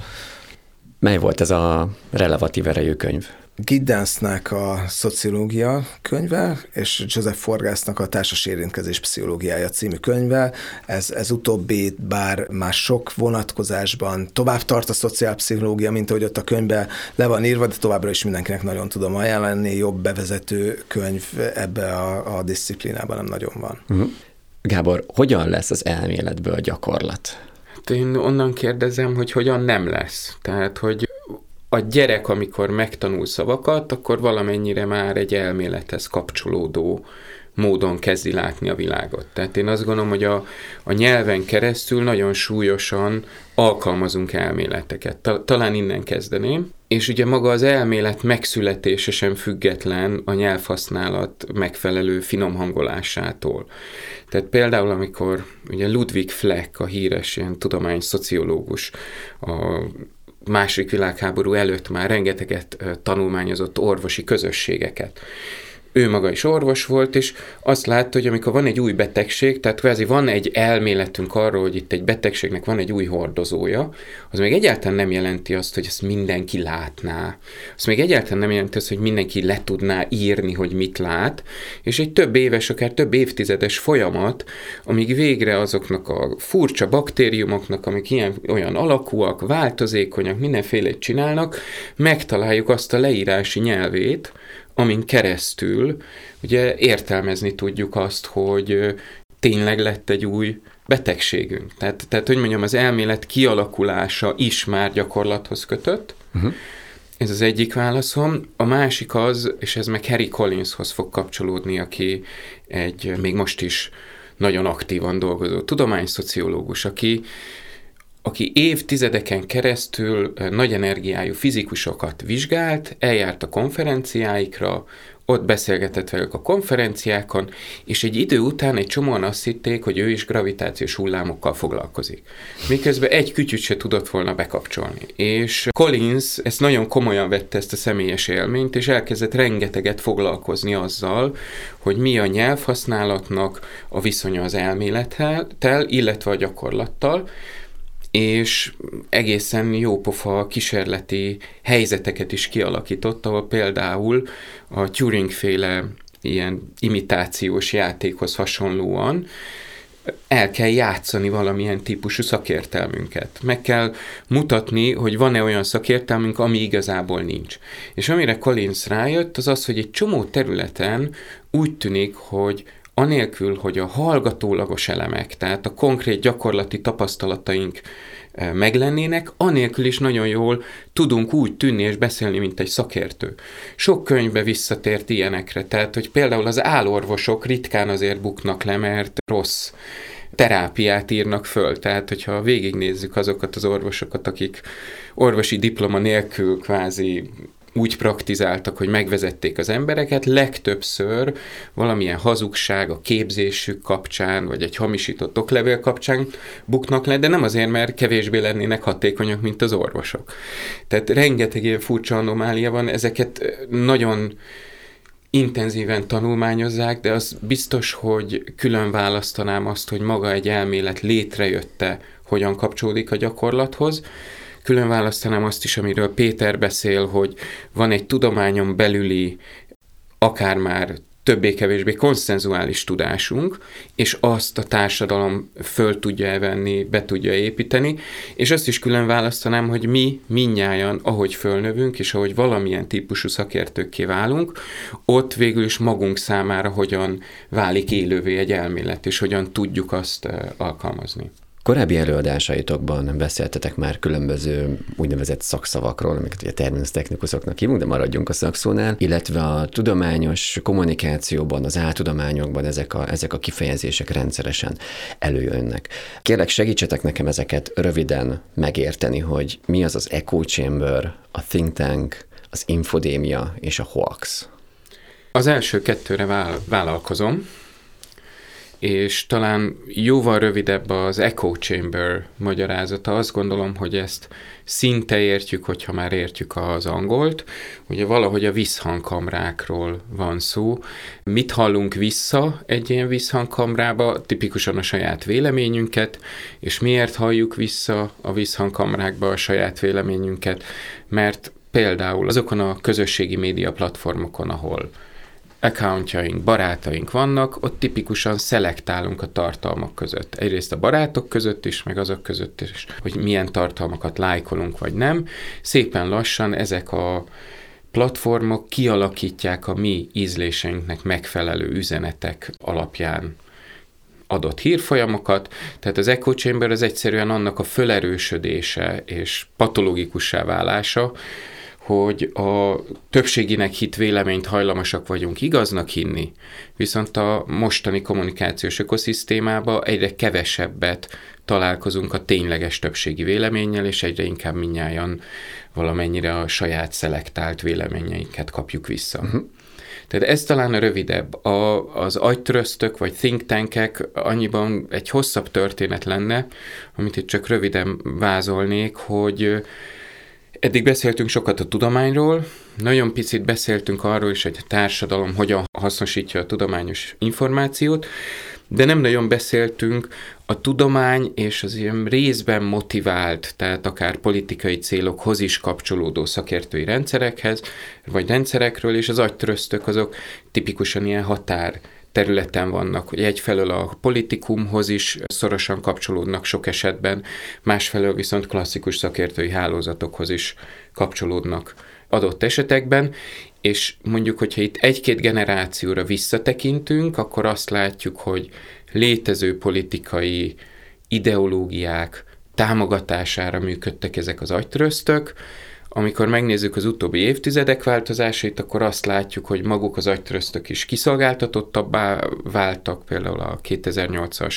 Mely volt ez a relevatív erejű könyv? Giddensnek a szociológia könyve, és Joseph Forgásznak a társas érintkezés pszichológiája című könyve. Ez, ez utóbbi, bár már sok vonatkozásban tovább tart a szociálpszichológia, mint ahogy ott a könyvbe le van írva, de továbbra is mindenkinek nagyon tudom ajánlani. Jobb bevezető könyv ebbe a, a disziplinában nem nagyon van. Uh-huh. Gábor, hogyan lesz az elméletből a gyakorlat? Én onnan kérdezem, hogy hogyan nem lesz. Tehát, hogy a gyerek, amikor megtanul szavakat, akkor valamennyire már egy elmélethez kapcsolódó módon kezdi látni a világot. Tehát én azt gondolom, hogy a, a nyelven keresztül nagyon súlyosan alkalmazunk elméleteket. Ta, talán innen kezdeném. És ugye maga az elmélet megszületése sem független a nyelvhasználat megfelelő finom hangolásától. Tehát például, amikor ugye Ludwig Fleck, a híres ilyen tudomány szociológus, a második világháború előtt már rengeteget tanulmányozott orvosi közösségeket. Ő maga is orvos volt, és azt látta, hogy amikor van egy új betegség, tehát kvázi van egy elméletünk arról, hogy itt egy betegségnek van egy új hordozója, az még egyáltalán nem jelenti azt, hogy ezt mindenki látná. Az még egyáltalán nem jelenti azt, hogy mindenki le tudná írni, hogy mit lát, és egy több éves, akár több évtizedes folyamat, amíg végre azoknak a furcsa baktériumoknak, amik ilyen olyan alakúak, változékonyak, mindenféle csinálnak, megtaláljuk azt a leírási nyelvét, amin keresztül ugye értelmezni tudjuk azt, hogy tényleg lett egy új betegségünk. Tehát, tehát hogy mondjam, az elmélet kialakulása is már gyakorlathoz kötött. Uh-huh. Ez az egyik válaszom. A másik az, és ez meg Harry Collinshoz fog kapcsolódni, aki egy még most is nagyon aktívan dolgozó tudományszociológus, aki aki évtizedeken keresztül nagy energiájú fizikusokat vizsgált, eljárt a konferenciáikra, ott beszélgetett velük a konferenciákon, és egy idő után egy csomóan azt hitték, hogy ő is gravitációs hullámokkal foglalkozik. Miközben egy kütyüt se tudott volna bekapcsolni. És Collins ezt nagyon komolyan vette ezt a személyes élményt, és elkezdett rengeteget foglalkozni azzal, hogy mi a nyelvhasználatnak a viszonya az elmélettel, illetve a gyakorlattal, és egészen jópofa kísérleti helyzeteket is kialakított, ahol például a Turing-féle ilyen imitációs játékhoz hasonlóan el kell játszani valamilyen típusú szakértelmünket. Meg kell mutatni, hogy van-e olyan szakértelmünk, ami igazából nincs. És amire Collins rájött, az az, hogy egy csomó területen úgy tűnik, hogy anélkül, hogy a hallgatólagos elemek, tehát a konkrét gyakorlati tapasztalataink e, meglennének, anélkül is nagyon jól tudunk úgy tűnni és beszélni, mint egy szakértő. Sok könyvbe visszatért ilyenekre, tehát, hogy például az állorvosok ritkán azért buknak le, mert rossz terápiát írnak föl. Tehát, hogyha végignézzük azokat az orvosokat, akik orvosi diploma nélkül kvázi úgy praktizáltak, hogy megvezették az embereket, legtöbbször valamilyen hazugság a képzésük kapcsán, vagy egy hamisított oklevél kapcsán buknak le, de nem azért, mert kevésbé lennének hatékonyak, mint az orvosok. Tehát rengeteg ilyen furcsa anomália van, ezeket nagyon intenzíven tanulmányozzák, de az biztos, hogy külön választanám azt, hogy maga egy elmélet létrejötte, hogyan kapcsolódik a gyakorlathoz, Külön választanám azt is, amiről Péter beszél, hogy van egy tudományon belüli, akár már többé-kevésbé konszenzuális tudásunk, és azt a társadalom föl tudja elvenni, be tudja építeni, és azt is külön választanám, hogy mi minnyáján, ahogy fölnövünk, és ahogy valamilyen típusú szakértőkké válunk, ott végül is magunk számára hogyan válik élővé egy elmélet, és hogyan tudjuk azt eh, alkalmazni. Korábbi előadásaitokban beszéltetek már különböző úgynevezett szakszavakról, amiket ugye terminus hívunk, de maradjunk a szakszónál, illetve a tudományos kommunikációban, az áltudományokban ezek a, ezek a kifejezések rendszeresen előjönnek. Kérlek, segítsetek nekem ezeket röviden megérteni, hogy mi az az echo chamber, a think tank, az infodémia és a hoax. Az első kettőre vállalkozom és talán jóval rövidebb az echo chamber magyarázata. Azt gondolom, hogy ezt szinte értjük, hogyha már értjük az angolt. Ugye valahogy a visszhangkamrákról van szó. Mit hallunk vissza egy ilyen visszhangkamrába? Tipikusan a saját véleményünket, és miért halljuk vissza a visszhangkamrákba a saját véleményünket? Mert például azokon a közösségi média platformokon, ahol accountjaink, barátaink vannak, ott tipikusan szelektálunk a tartalmak között. Egyrészt a barátok között is, meg azok között is, hogy milyen tartalmakat lájkolunk vagy nem. Szépen lassan ezek a platformok kialakítják a mi ízléseinknek megfelelő üzenetek alapján adott hírfolyamokat, tehát az echo chamber az egyszerűen annak a fölerősödése és patológikussá válása, hogy a többséginek hit véleményt hajlamosak vagyunk igaznak hinni, viszont a mostani kommunikációs ökoszisztémába egyre kevesebbet találkozunk a tényleges többségi véleménnyel, és egyre inkább minnyáján valamennyire a saját szelektált véleményeinket kapjuk vissza. Uh-huh. Tehát ez talán a rövidebb. A, az agytröztök vagy think tankek annyiban egy hosszabb történet lenne, amit itt csak röviden vázolnék, hogy Eddig beszéltünk sokat a tudományról, nagyon picit beszéltünk arról is, hogy a társadalom hogyan hasznosítja a tudományos információt, de nem nagyon beszéltünk a tudomány és az ilyen részben motivált, tehát akár politikai célokhoz is kapcsolódó szakértői rendszerekhez, vagy rendszerekről, és az agytröztök azok tipikusan ilyen határ területen vannak, hogy egyfelől a politikumhoz is szorosan kapcsolódnak sok esetben, másfelől viszont klasszikus szakértői hálózatokhoz is kapcsolódnak adott esetekben, és mondjuk, hogyha itt egy-két generációra visszatekintünk, akkor azt látjuk, hogy létező politikai ideológiák támogatására működtek ezek az agytröztök, amikor megnézzük az utóbbi évtizedek változásait, akkor azt látjuk, hogy maguk az agytröztök is kiszolgáltatottabbá váltak, például a 2008-as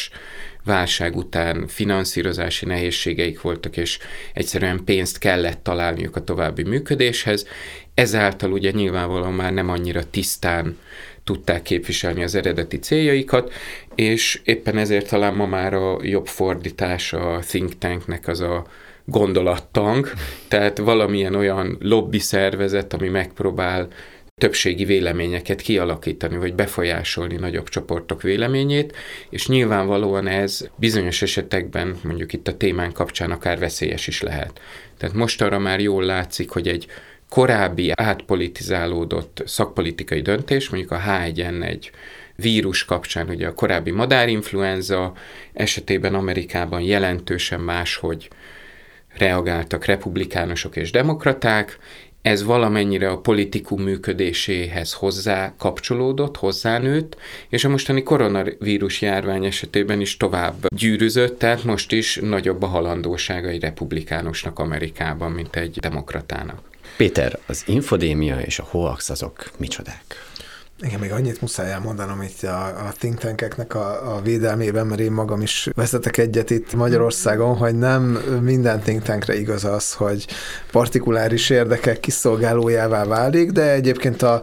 válság után finanszírozási nehézségeik voltak, és egyszerűen pénzt kellett találniuk a további működéshez. Ezáltal ugye nyilvánvalóan már nem annyira tisztán tudták képviselni az eredeti céljaikat, és éppen ezért talán ma már a jobb fordítás a think tanknek az a gondolattank, tehát valamilyen olyan lobby szervezet, ami megpróbál többségi véleményeket kialakítani, vagy befolyásolni nagyobb csoportok véleményét, és nyilvánvalóan ez bizonyos esetekben, mondjuk itt a témán kapcsán akár veszélyes is lehet. Tehát most arra már jól látszik, hogy egy korábbi átpolitizálódott szakpolitikai döntés, mondjuk a H1N1 vírus kapcsán, ugye a korábbi madárinfluenza esetében Amerikában jelentősen máshogy reagáltak republikánusok és demokraták, ez valamennyire a politikum működéséhez hozzá kapcsolódott, hozzánőtt, és a mostani koronavírus járvány esetében is tovább gyűrűzött, tehát most is nagyobb a halandósága egy republikánusnak Amerikában, mint egy demokratának. Péter, az infodémia és a hoax azok micsodák? Igen, még annyit muszáj elmondanom itt a, a think tankeknek a, a védelmében, mert én magam is vezetek egyet itt Magyarországon, hogy nem minden think tankre igaz az, hogy partikuláris érdekek kiszolgálójává válik, de egyébként a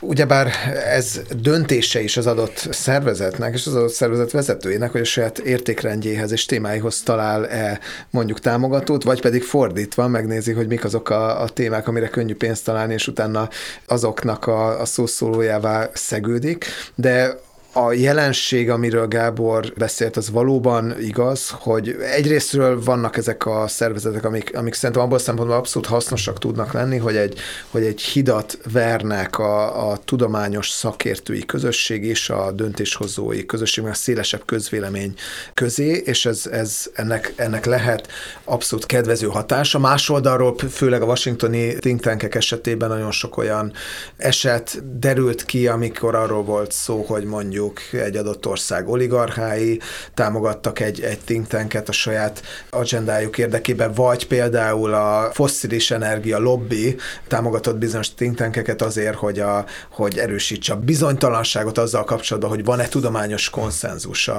Ugyebár ez döntése is az adott szervezetnek és az adott szervezet vezetőjének, hogy a saját értékrendjéhez és témáihoz talál-e mondjuk támogatót, vagy pedig fordítva megnézi, hogy mik azok a, a témák, amire könnyű pénzt találni, és utána azoknak a, a szószólójává szegődik. De a jelenség, amiről Gábor beszélt, az valóban igaz, hogy egyrésztről vannak ezek a szervezetek, amik, amik szerintem abból szempontból abszolút hasznosak tudnak lenni, hogy egy, hogy egy hidat vernek a, a tudományos szakértői közösség és a döntéshozói közösség, meg a szélesebb közvélemény közé, és ez, ez ennek, ennek lehet abszolút kedvező hatása. Más oldalról, főleg a washingtoni think tankek esetében nagyon sok olyan eset derült ki, amikor arról volt szó, hogy mondjuk mondjuk egy adott ország oligarchái támogattak egy, egy think tanket a saját agendájuk érdekében, vagy például a fosszilis energia lobby támogatott bizonyos think tankeket azért, hogy, a, hogy erősítse a bizonytalanságot azzal kapcsolatban, hogy van-e tudományos konszenzus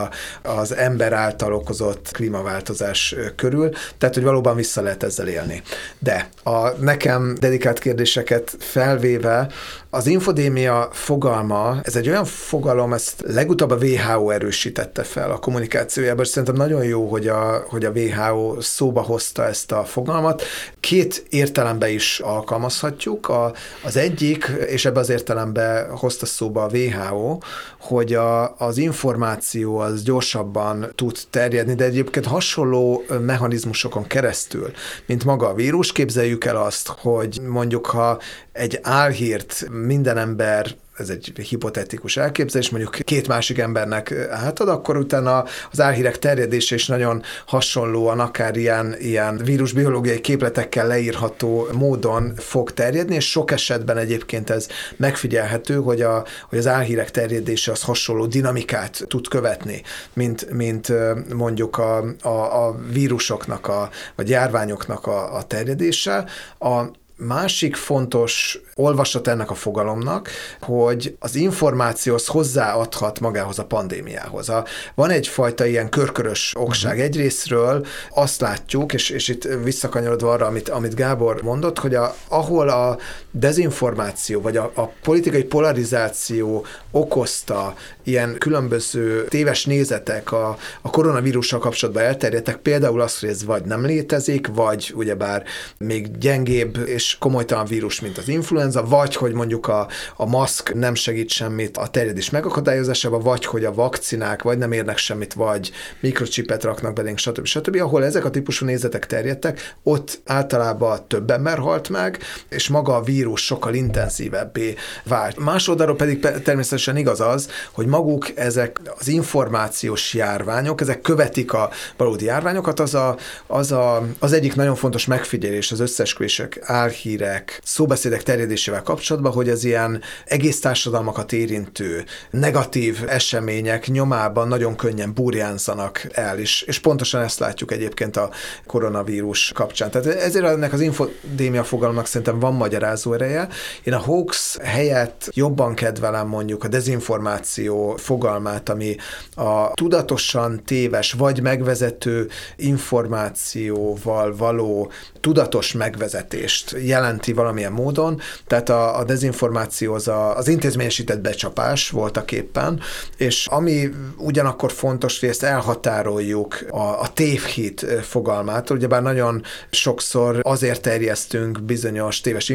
az ember által okozott klímaváltozás körül, tehát hogy valóban vissza lehet ezzel élni. De a nekem dedikált kérdéseket felvéve az infodémia fogalma, ez egy olyan fogalom, ezt legutóbb a WHO erősítette fel a kommunikációjában, és szerintem nagyon jó, hogy a, hogy a WHO szóba hozta ezt a fogalmat. Két értelembe is alkalmazhatjuk. A, az egyik, és ebbe az értelembe hozta szóba a WHO, hogy a, az információ az gyorsabban tud terjedni, de egyébként hasonló mechanizmusokon keresztül, mint maga a vírus. Képzeljük el azt, hogy mondjuk ha egy álhírt minden ember ez egy hipotetikus elképzelés, mondjuk két másik embernek átad, akkor utána az álhírek terjedése is nagyon hasonlóan, akár ilyen, ilyen vírusbiológiai képletekkel leírható módon fog terjedni, és sok esetben egyébként ez megfigyelhető, hogy, a, hogy az álhírek terjedése az hasonló dinamikát tud követni, mint, mint mondjuk a, a, a vírusoknak, a, vagy járványoknak a, a terjedése. A, másik fontos olvasat ennek a fogalomnak, hogy az információhoz hozzáadhat magához a pandémiához. A, van egyfajta ilyen körkörös okság. Uh-huh. Egyrésztről azt látjuk, és, és itt visszakanyarodva arra, amit, amit Gábor mondott, hogy a, ahol a dezinformáció, vagy a, a politikai polarizáció okozta ilyen különböző téves nézetek a, a koronavírussal kapcsolatban elterjedtek, például az, hogy ez vagy nem létezik, vagy ugyebár még gyengébb és komolytalan vírus, mint az influenza, vagy hogy mondjuk a, a maszk nem segít semmit a terjedés megakadályozásában, vagy hogy a vakcinák vagy nem érnek semmit, vagy mikrocsipet raknak belénk, stb. stb. Ahol ezek a típusú nézetek terjedtek, ott általában több ember halt meg, és maga a vírus sokkal intenzívebbé vált. Más oldalról pedig természetesen igaz az, hogy maguk ezek az információs járványok, ezek követik a valódi járványokat, az, a, az, a, az egyik nagyon fontos megfigyelés az összesküvések, álhírek, szóbeszédek terjedésével kapcsolatban, hogy az ilyen egész társadalmakat érintő negatív események nyomában nagyon könnyen burjánzanak el, és, és pontosan ezt látjuk egyébként a koronavírus kapcsán. Tehát ezért ennek az infodémia fogalomnak szerintem van magyarázó ereje. Én a hoax helyett jobban kedvelem mondjuk a dezinformáció fogalmát, ami a tudatosan téves vagy megvezető információval való tudatos megvezetést jelenti valamilyen módon, tehát a, a dezinformáció az a, az intézményesített becsapás voltak éppen, és ami ugyanakkor fontos, hogy ezt elhatároljuk a, a tévhit fogalmát, ugyebár nagyon sokszor azért terjesztünk bizonyos téves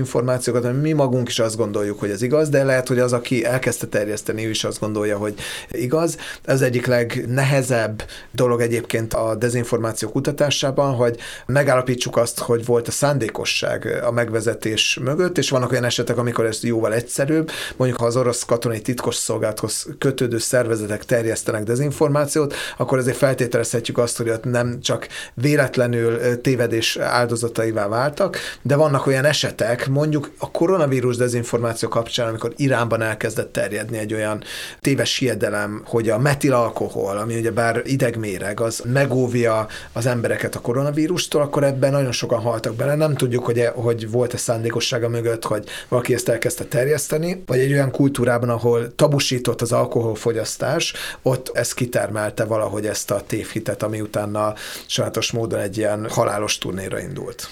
információkat, hogy mi magunk is azt gondoljuk, hogy ez igaz, de lehet, hogy az, aki elkezdte terjeszteni, ő is azt gondolja, hogy igaz. Ez egyik legnehezebb dolog egyébként a dezinformáció kutatásában, hogy megállapítsuk azt, hogy volt a szándékosság a megvezetés mögött, és vannak olyan esetek, amikor ez jóval egyszerűbb. Mondjuk, ha az orosz katonai titkos szolgálathoz kötődő szervezetek terjesztenek dezinformációt, akkor azért feltételezhetjük azt, hogy ott nem csak véletlenül tévedés áldozataivá váltak, de vannak olyan esetek, mondjuk a koronavírus dezinformáció kapcsán, amikor Iránban elkezdett terjedni egy olyan téves hiedelem, hogy a metilalkohol, ami ugye bár idegméreg, az megóvja az embereket a koronavírustól, akkor ebben nagyon sokan haltak bele. Nem tudjuk, hogy, e, hogy volt-e szándékossága mögött, hogy valaki ezt elkezdte terjeszteni, vagy egy olyan kultúrában, ahol tabusított az alkoholfogyasztás, ott ez kitermelte valahogy ezt a tévhitet, ami utána sajátos módon egy ilyen halálos turnéra indult.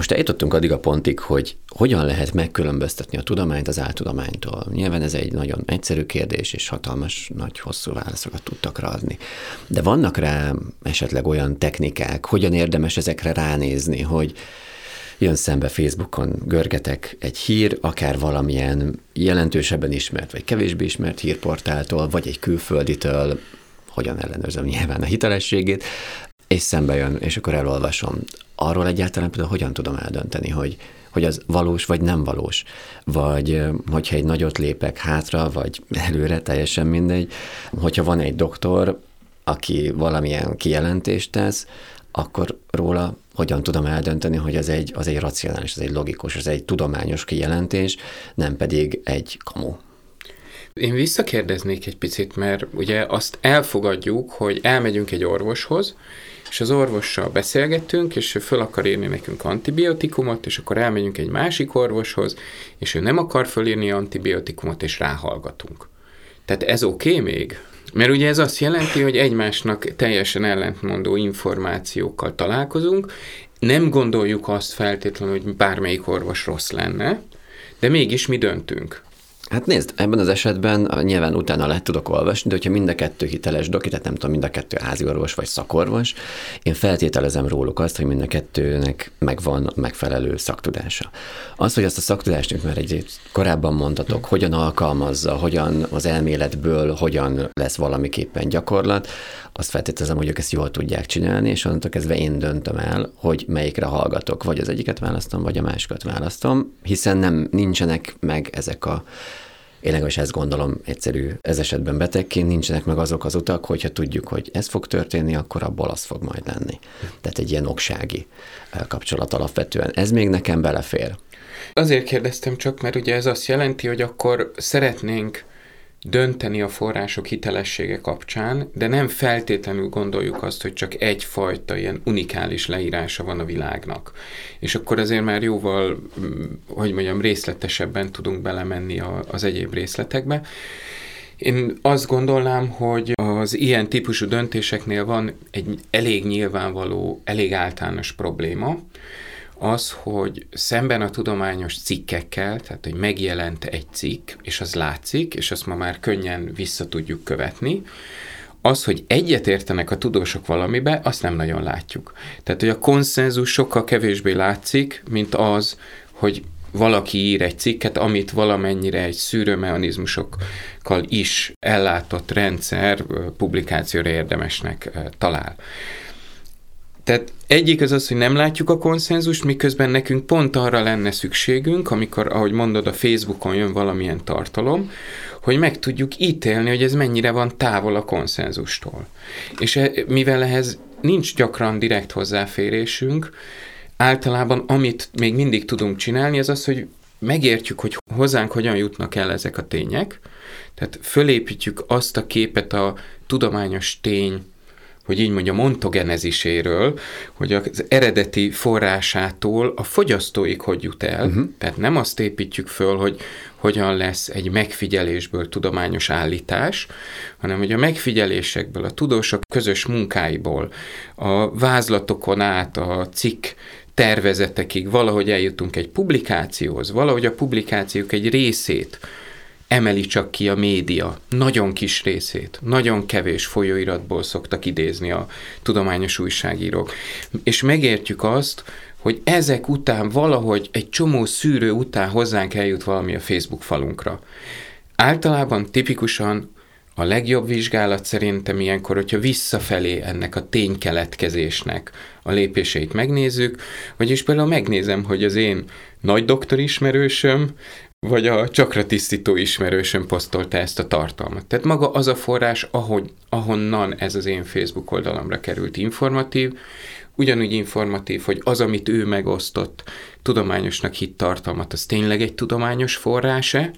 Most eljutottunk addig a pontig, hogy hogyan lehet megkülönböztetni a tudományt az áltudománytól. Nyilván ez egy nagyon egyszerű kérdés, és hatalmas, nagy, hosszú válaszokat tudtak rá adni. De vannak rá esetleg olyan technikák, hogyan érdemes ezekre ránézni, hogy jön szembe Facebookon, görgetek egy hír, akár valamilyen jelentősebben ismert, vagy kevésbé ismert hírportáltól, vagy egy külfölditől, hogyan ellenőrzöm nyilván a hitelességét, és szembe jön, és akkor elolvasom. Arról egyáltalán például hogyan tudom eldönteni, hogy, hogy az valós vagy nem valós. Vagy hogyha egy nagyot lépek hátra, vagy előre, teljesen mindegy. Hogyha van egy doktor, aki valamilyen kijelentést tesz, akkor róla hogyan tudom eldönteni, hogy ez egy, az egy racionális, ez egy logikus, ez egy tudományos kijelentés, nem pedig egy kamu. Én visszakérdeznék egy picit, mert ugye azt elfogadjuk, hogy elmegyünk egy orvoshoz, és az orvossal beszélgettünk, és ő föl akar írni nekünk antibiotikumot, és akkor elmegyünk egy másik orvoshoz, és ő nem akar fölírni antibiotikumot, és ráhallgatunk. Tehát ez oké okay még? Mert ugye ez azt jelenti, hogy egymásnak teljesen ellentmondó információkkal találkozunk, nem gondoljuk azt feltétlenül, hogy bármelyik orvos rossz lenne, de mégis mi döntünk. Hát nézd, ebben az esetben nyilván utána lehet tudok olvasni, de hogyha mind a kettő hiteles doki, tehát nem tudom, mind a kettő háziorvos vagy szakorvos, én feltételezem róluk azt, hogy mind a kettőnek megvan megfelelő szaktudása. Az, hogy azt a szaktudást, mert egy korábban mondtatok, hogyan alkalmazza, hogyan az elméletből, hogyan lesz valamiképpen gyakorlat, azt feltételezem, hogy ők ezt jól tudják csinálni, és onnantól kezdve én döntöm el, hogy melyikre hallgatok, vagy az egyiket választom, vagy a másikat választom, hiszen nem nincsenek meg ezek a én legalábbis ezt gondolom egyszerű ez esetben betegként, nincsenek meg azok az utak, hogyha tudjuk, hogy ez fog történni, akkor abból az fog majd lenni. Tehát egy ilyen oksági kapcsolat alapvetően. Ez még nekem belefér. Azért kérdeztem csak, mert ugye ez azt jelenti, hogy akkor szeretnénk dönteni a források hitelessége kapcsán, de nem feltétlenül gondoljuk azt, hogy csak egyfajta ilyen unikális leírása van a világnak. És akkor azért már jóval, mm, hogy mondjam, részletesebben tudunk belemenni az egyéb részletekbe. Én azt gondolnám, hogy az ilyen típusú döntéseknél van egy elég nyilvánvaló, elég általános probléma, az, hogy szemben a tudományos cikkekkel, tehát hogy megjelent egy cikk, és az látszik, és azt ma már könnyen vissza tudjuk követni, az, hogy egyet értenek a tudósok valamibe, azt nem nagyon látjuk. Tehát, hogy a konszenzus sokkal kevésbé látszik, mint az, hogy valaki ír egy cikket, amit valamennyire egy szűrőmechanizmusokkal is ellátott rendszer publikációra érdemesnek talál. Tehát egyik az az, hogy nem látjuk a konszenzust, miközben nekünk pont arra lenne szükségünk, amikor, ahogy mondod, a Facebookon jön valamilyen tartalom, hogy meg tudjuk ítélni, hogy ez mennyire van távol a konszenzustól. És e, mivel ehhez nincs gyakran direkt hozzáférésünk, általában amit még mindig tudunk csinálni, az az, hogy megértjük, hogy hozzánk hogyan jutnak el ezek a tények, tehát fölépítjük azt a képet a tudományos tény hogy így mondjam, ontogeneziséről, hogy az eredeti forrásától a fogyasztóig hogy jut el, uh-huh. tehát nem azt építjük föl, hogy hogyan lesz egy megfigyelésből tudományos állítás, hanem hogy a megfigyelésekből, a tudósok közös munkáiból, a vázlatokon át, a cikk tervezetekig valahogy eljutunk egy publikációhoz, valahogy a publikációk egy részét emeli csak ki a média, nagyon kis részét, nagyon kevés folyóiratból szoktak idézni a tudományos újságírók. És megértjük azt, hogy ezek után valahogy egy csomó szűrő után hozzánk eljut valami a Facebook falunkra. Általában tipikusan a legjobb vizsgálat szerintem ilyenkor, hogyha visszafelé ennek a ténykeletkezésnek a lépéseit megnézzük, vagyis például megnézem, hogy az én nagy doktor ismerősöm vagy a csakra tisztító ismerősöm posztolta ezt a tartalmat. Tehát maga az a forrás, ahogy, ahonnan ez az én Facebook oldalamra került informatív, ugyanúgy informatív, hogy az, amit ő megosztott tudományosnak hit tartalmat, az tényleg egy tudományos forrás-e?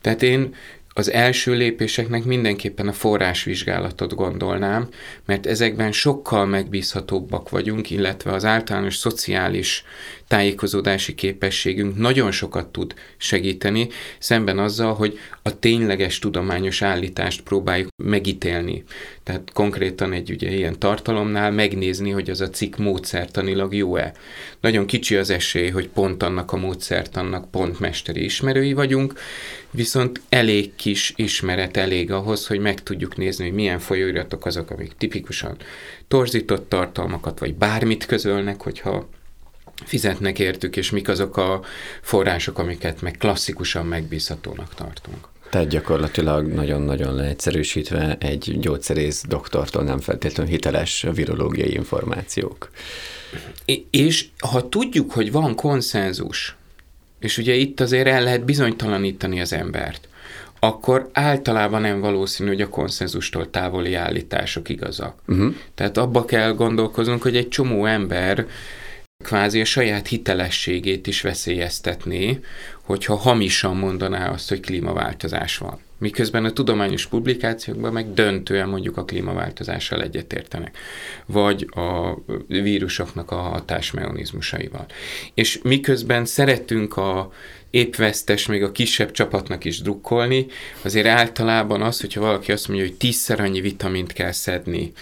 Tehát én az első lépéseknek mindenképpen a forrásvizsgálatot gondolnám, mert ezekben sokkal megbízhatóbbak vagyunk, illetve az általános szociális tájékozódási képességünk nagyon sokat tud segíteni, szemben azzal, hogy a tényleges tudományos állítást próbáljuk megítélni. Tehát konkrétan egy ugye ilyen tartalomnál megnézni, hogy az a cikk módszertanilag jó-e. Nagyon kicsi az esély, hogy pont annak a módszertannak pont mesteri ismerői vagyunk, viszont elég kis ismeret elég ahhoz, hogy meg tudjuk nézni, hogy milyen folyóiratok azok, amik tipikusan torzított tartalmakat, vagy bármit közölnek, hogyha fizetnek értük, és mik azok a források, amiket meg klasszikusan megbízhatónak tartunk. Tehát gyakorlatilag nagyon-nagyon leegyszerűsítve egy gyógyszerész doktortól nem feltétlenül hiteles virológiai információk. És ha tudjuk, hogy van konszenzus, és ugye itt azért el lehet bizonytalanítani az embert, akkor általában nem valószínű, hogy a konszenzustól távoli állítások igazak. Uh-huh. Tehát abba kell gondolkoznunk, hogy egy csomó ember kvázi a saját hitelességét is veszélyeztetné, hogyha hamisan mondaná azt, hogy klímaváltozás van. Miközben a tudományos publikációkban meg döntően mondjuk a klímaváltozással egyetértenek, vagy a vírusoknak a hatásmechanizmusaival. És miközben szeretünk a épp vesztes, még a kisebb csapatnak is drukkolni, azért általában az, hogyha valaki azt mondja, hogy tízszer annyi vitamint kell szedni,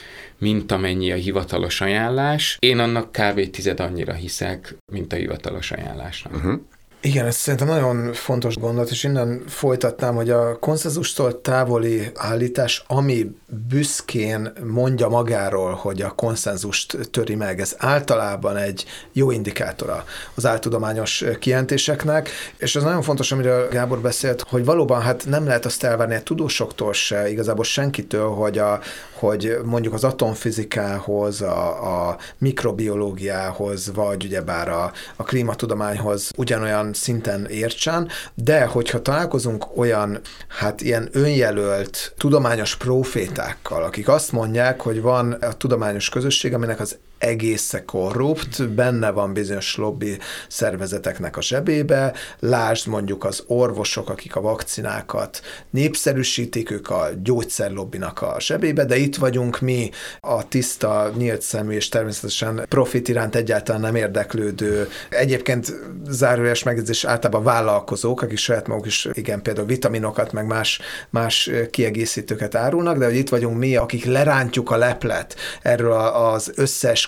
mint amennyi a hivatalos ajánlás. Én annak kb. tized annyira hiszek, mint a hivatalos ajánlásnak. Uh-huh. Igen, ez szerintem nagyon fontos gondolat, és innen folytatnám, hogy a konszenzustól távoli állítás, ami büszkén mondja magáról, hogy a konszenzust töri meg, ez általában egy jó indikátora az áltudományos kijelentéseknek, és ez nagyon fontos, amiről Gábor beszélt, hogy valóban hát nem lehet azt elvárni a tudósoktól se, igazából senkitől, hogy, a, hogy mondjuk az atomfizikához, a, a mikrobiológiához, vagy ugyebár a, a klímatudományhoz ugyanolyan szinten értsen, de hogyha találkozunk olyan, hát ilyen önjelölt tudományos profétákkal, akik azt mondják, hogy van a tudományos közösség, aminek az egésze korrupt, benne van bizonyos lobby szervezeteknek a zsebébe, lásd mondjuk az orvosok, akik a vakcinákat népszerűsítik, ők a gyógyszerlobbinak a zsebébe, de itt vagyunk mi, a tiszta, nyílt szemű és természetesen profit iránt egyáltalán nem érdeklődő, egyébként zárójeles megjegyzés általában vállalkozók, akik saját maguk is igen, például vitaminokat, meg más, más kiegészítőket árulnak, de hogy itt vagyunk mi, akik lerántjuk a leplet erről az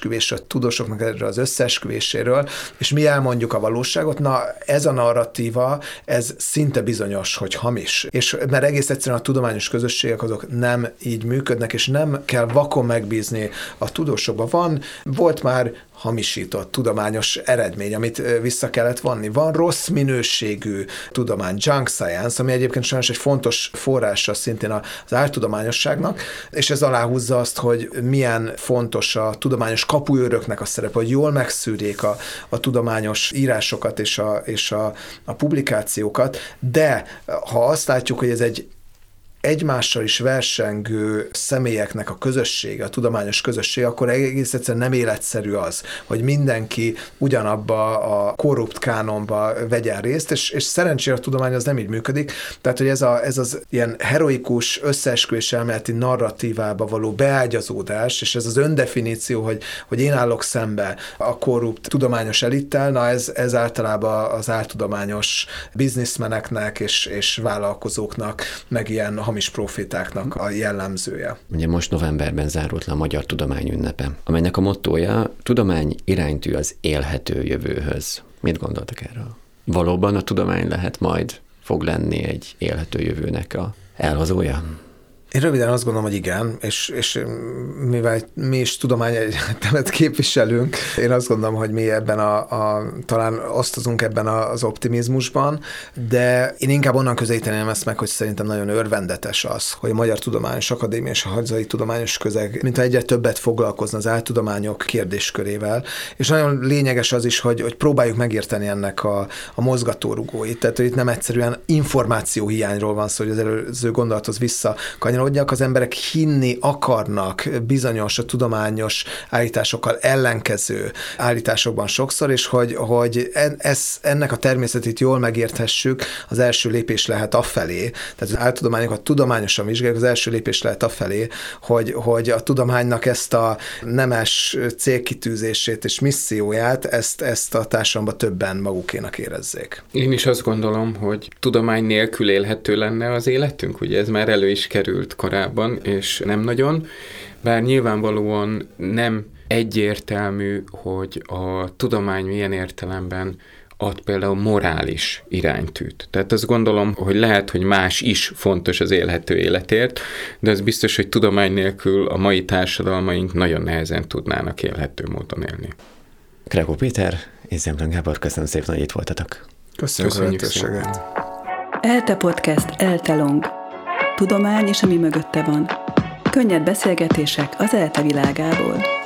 összeesküvésről, tudósoknak erről az összeesküvéséről, és mi elmondjuk a valóságot, na ez a narratíva, ez szinte bizonyos, hogy hamis. És mert egész egyszerűen a tudományos közösségek azok nem így működnek, és nem kell vakon megbízni a tudósokban. Van, volt már hamisított tudományos eredmény, amit vissza kellett vanni. Van rossz minőségű tudomány, junk science, ami egyébként sajnos egy fontos forrása szintén az áltudományosságnak, és ez aláhúzza azt, hogy milyen fontos a tudományos kapuőröknek a szerepe, hogy jól megszűrjék a, a tudományos írásokat és, a, és a, a publikációkat, de ha azt látjuk, hogy ez egy egymással is versengő személyeknek a közössége, a tudományos közösség, akkor egész egyszerűen nem életszerű az, hogy mindenki ugyanabba a korrupt kánonba vegyen részt, és, és szerencsére a tudomány az nem így működik. Tehát, hogy ez, a, ez az ilyen heroikus összeesküvés elméleti narratívába való beágyazódás, és ez az öndefiníció, hogy, hogy én állok szembe a korrupt tudományos elittel, na ez, ez általában az áltudományos bizniszmeneknek és, és vállalkozóknak, meg ilyen hamis profitáknak a jellemzője. Ugye most novemberben zárult le a Magyar Tudomány ünnepe, amelynek a mottója tudomány iránytű az élhető jövőhöz. Mit gondoltak erről? Valóban a tudomány lehet majd, fog lenni egy élhető jövőnek a elhozója? Én röviden azt gondolom, hogy igen, és, és mivel mi is tudományegyetemet képviselünk, én azt gondolom, hogy mi ebben a, a talán osztozunk ebben az optimizmusban, de én inkább onnan közelíteném ezt meg, hogy szerintem nagyon örvendetes az, hogy a Magyar Tudományos Akadémia és a Hazai Tudományos Közeg, mint egyre többet foglalkozna az áltudományok kérdéskörével, és nagyon lényeges az is, hogy, hogy próbáljuk megérteni ennek a, a mozgatórugóit, tehát hogy itt nem egyszerűen információhiányról van szó, hogy az előző gondolathoz visszakanyarodni, kanyarodjak, az emberek hinni akarnak bizonyos a tudományos állításokkal ellenkező állításokban sokszor, és hogy, hogy ez, ennek a természetét jól megérthessük, az első lépés lehet afelé, tehát az áltudományokat tudományosan vizsgáljuk, az első lépés lehet afelé, hogy, hogy a tudománynak ezt a nemes célkitűzését és misszióját, ezt, ezt a társadalomban többen magukénak érezzék. Én is azt gondolom, hogy tudomány nélkül élhető lenne az életünk, ugye ez már elő is került korábban, és nem nagyon, bár nyilvánvalóan nem egyértelmű, hogy a tudomány milyen értelemben ad például morális iránytűt. Tehát azt gondolom, hogy lehet, hogy más is fontos az élhető életért, de az biztos, hogy tudomány nélkül a mai társadalmaink nagyon nehezen tudnának élhető módon élni. Krekó Péter és Zemlön Gábor, köszönöm szépen, hogy itt voltatok. Köszönjük, Köszönjük a lehetőséget. ELTE Podcast Eltelong tudomány és ami mögötte van. Könnyed beszélgetések az ELTE világából.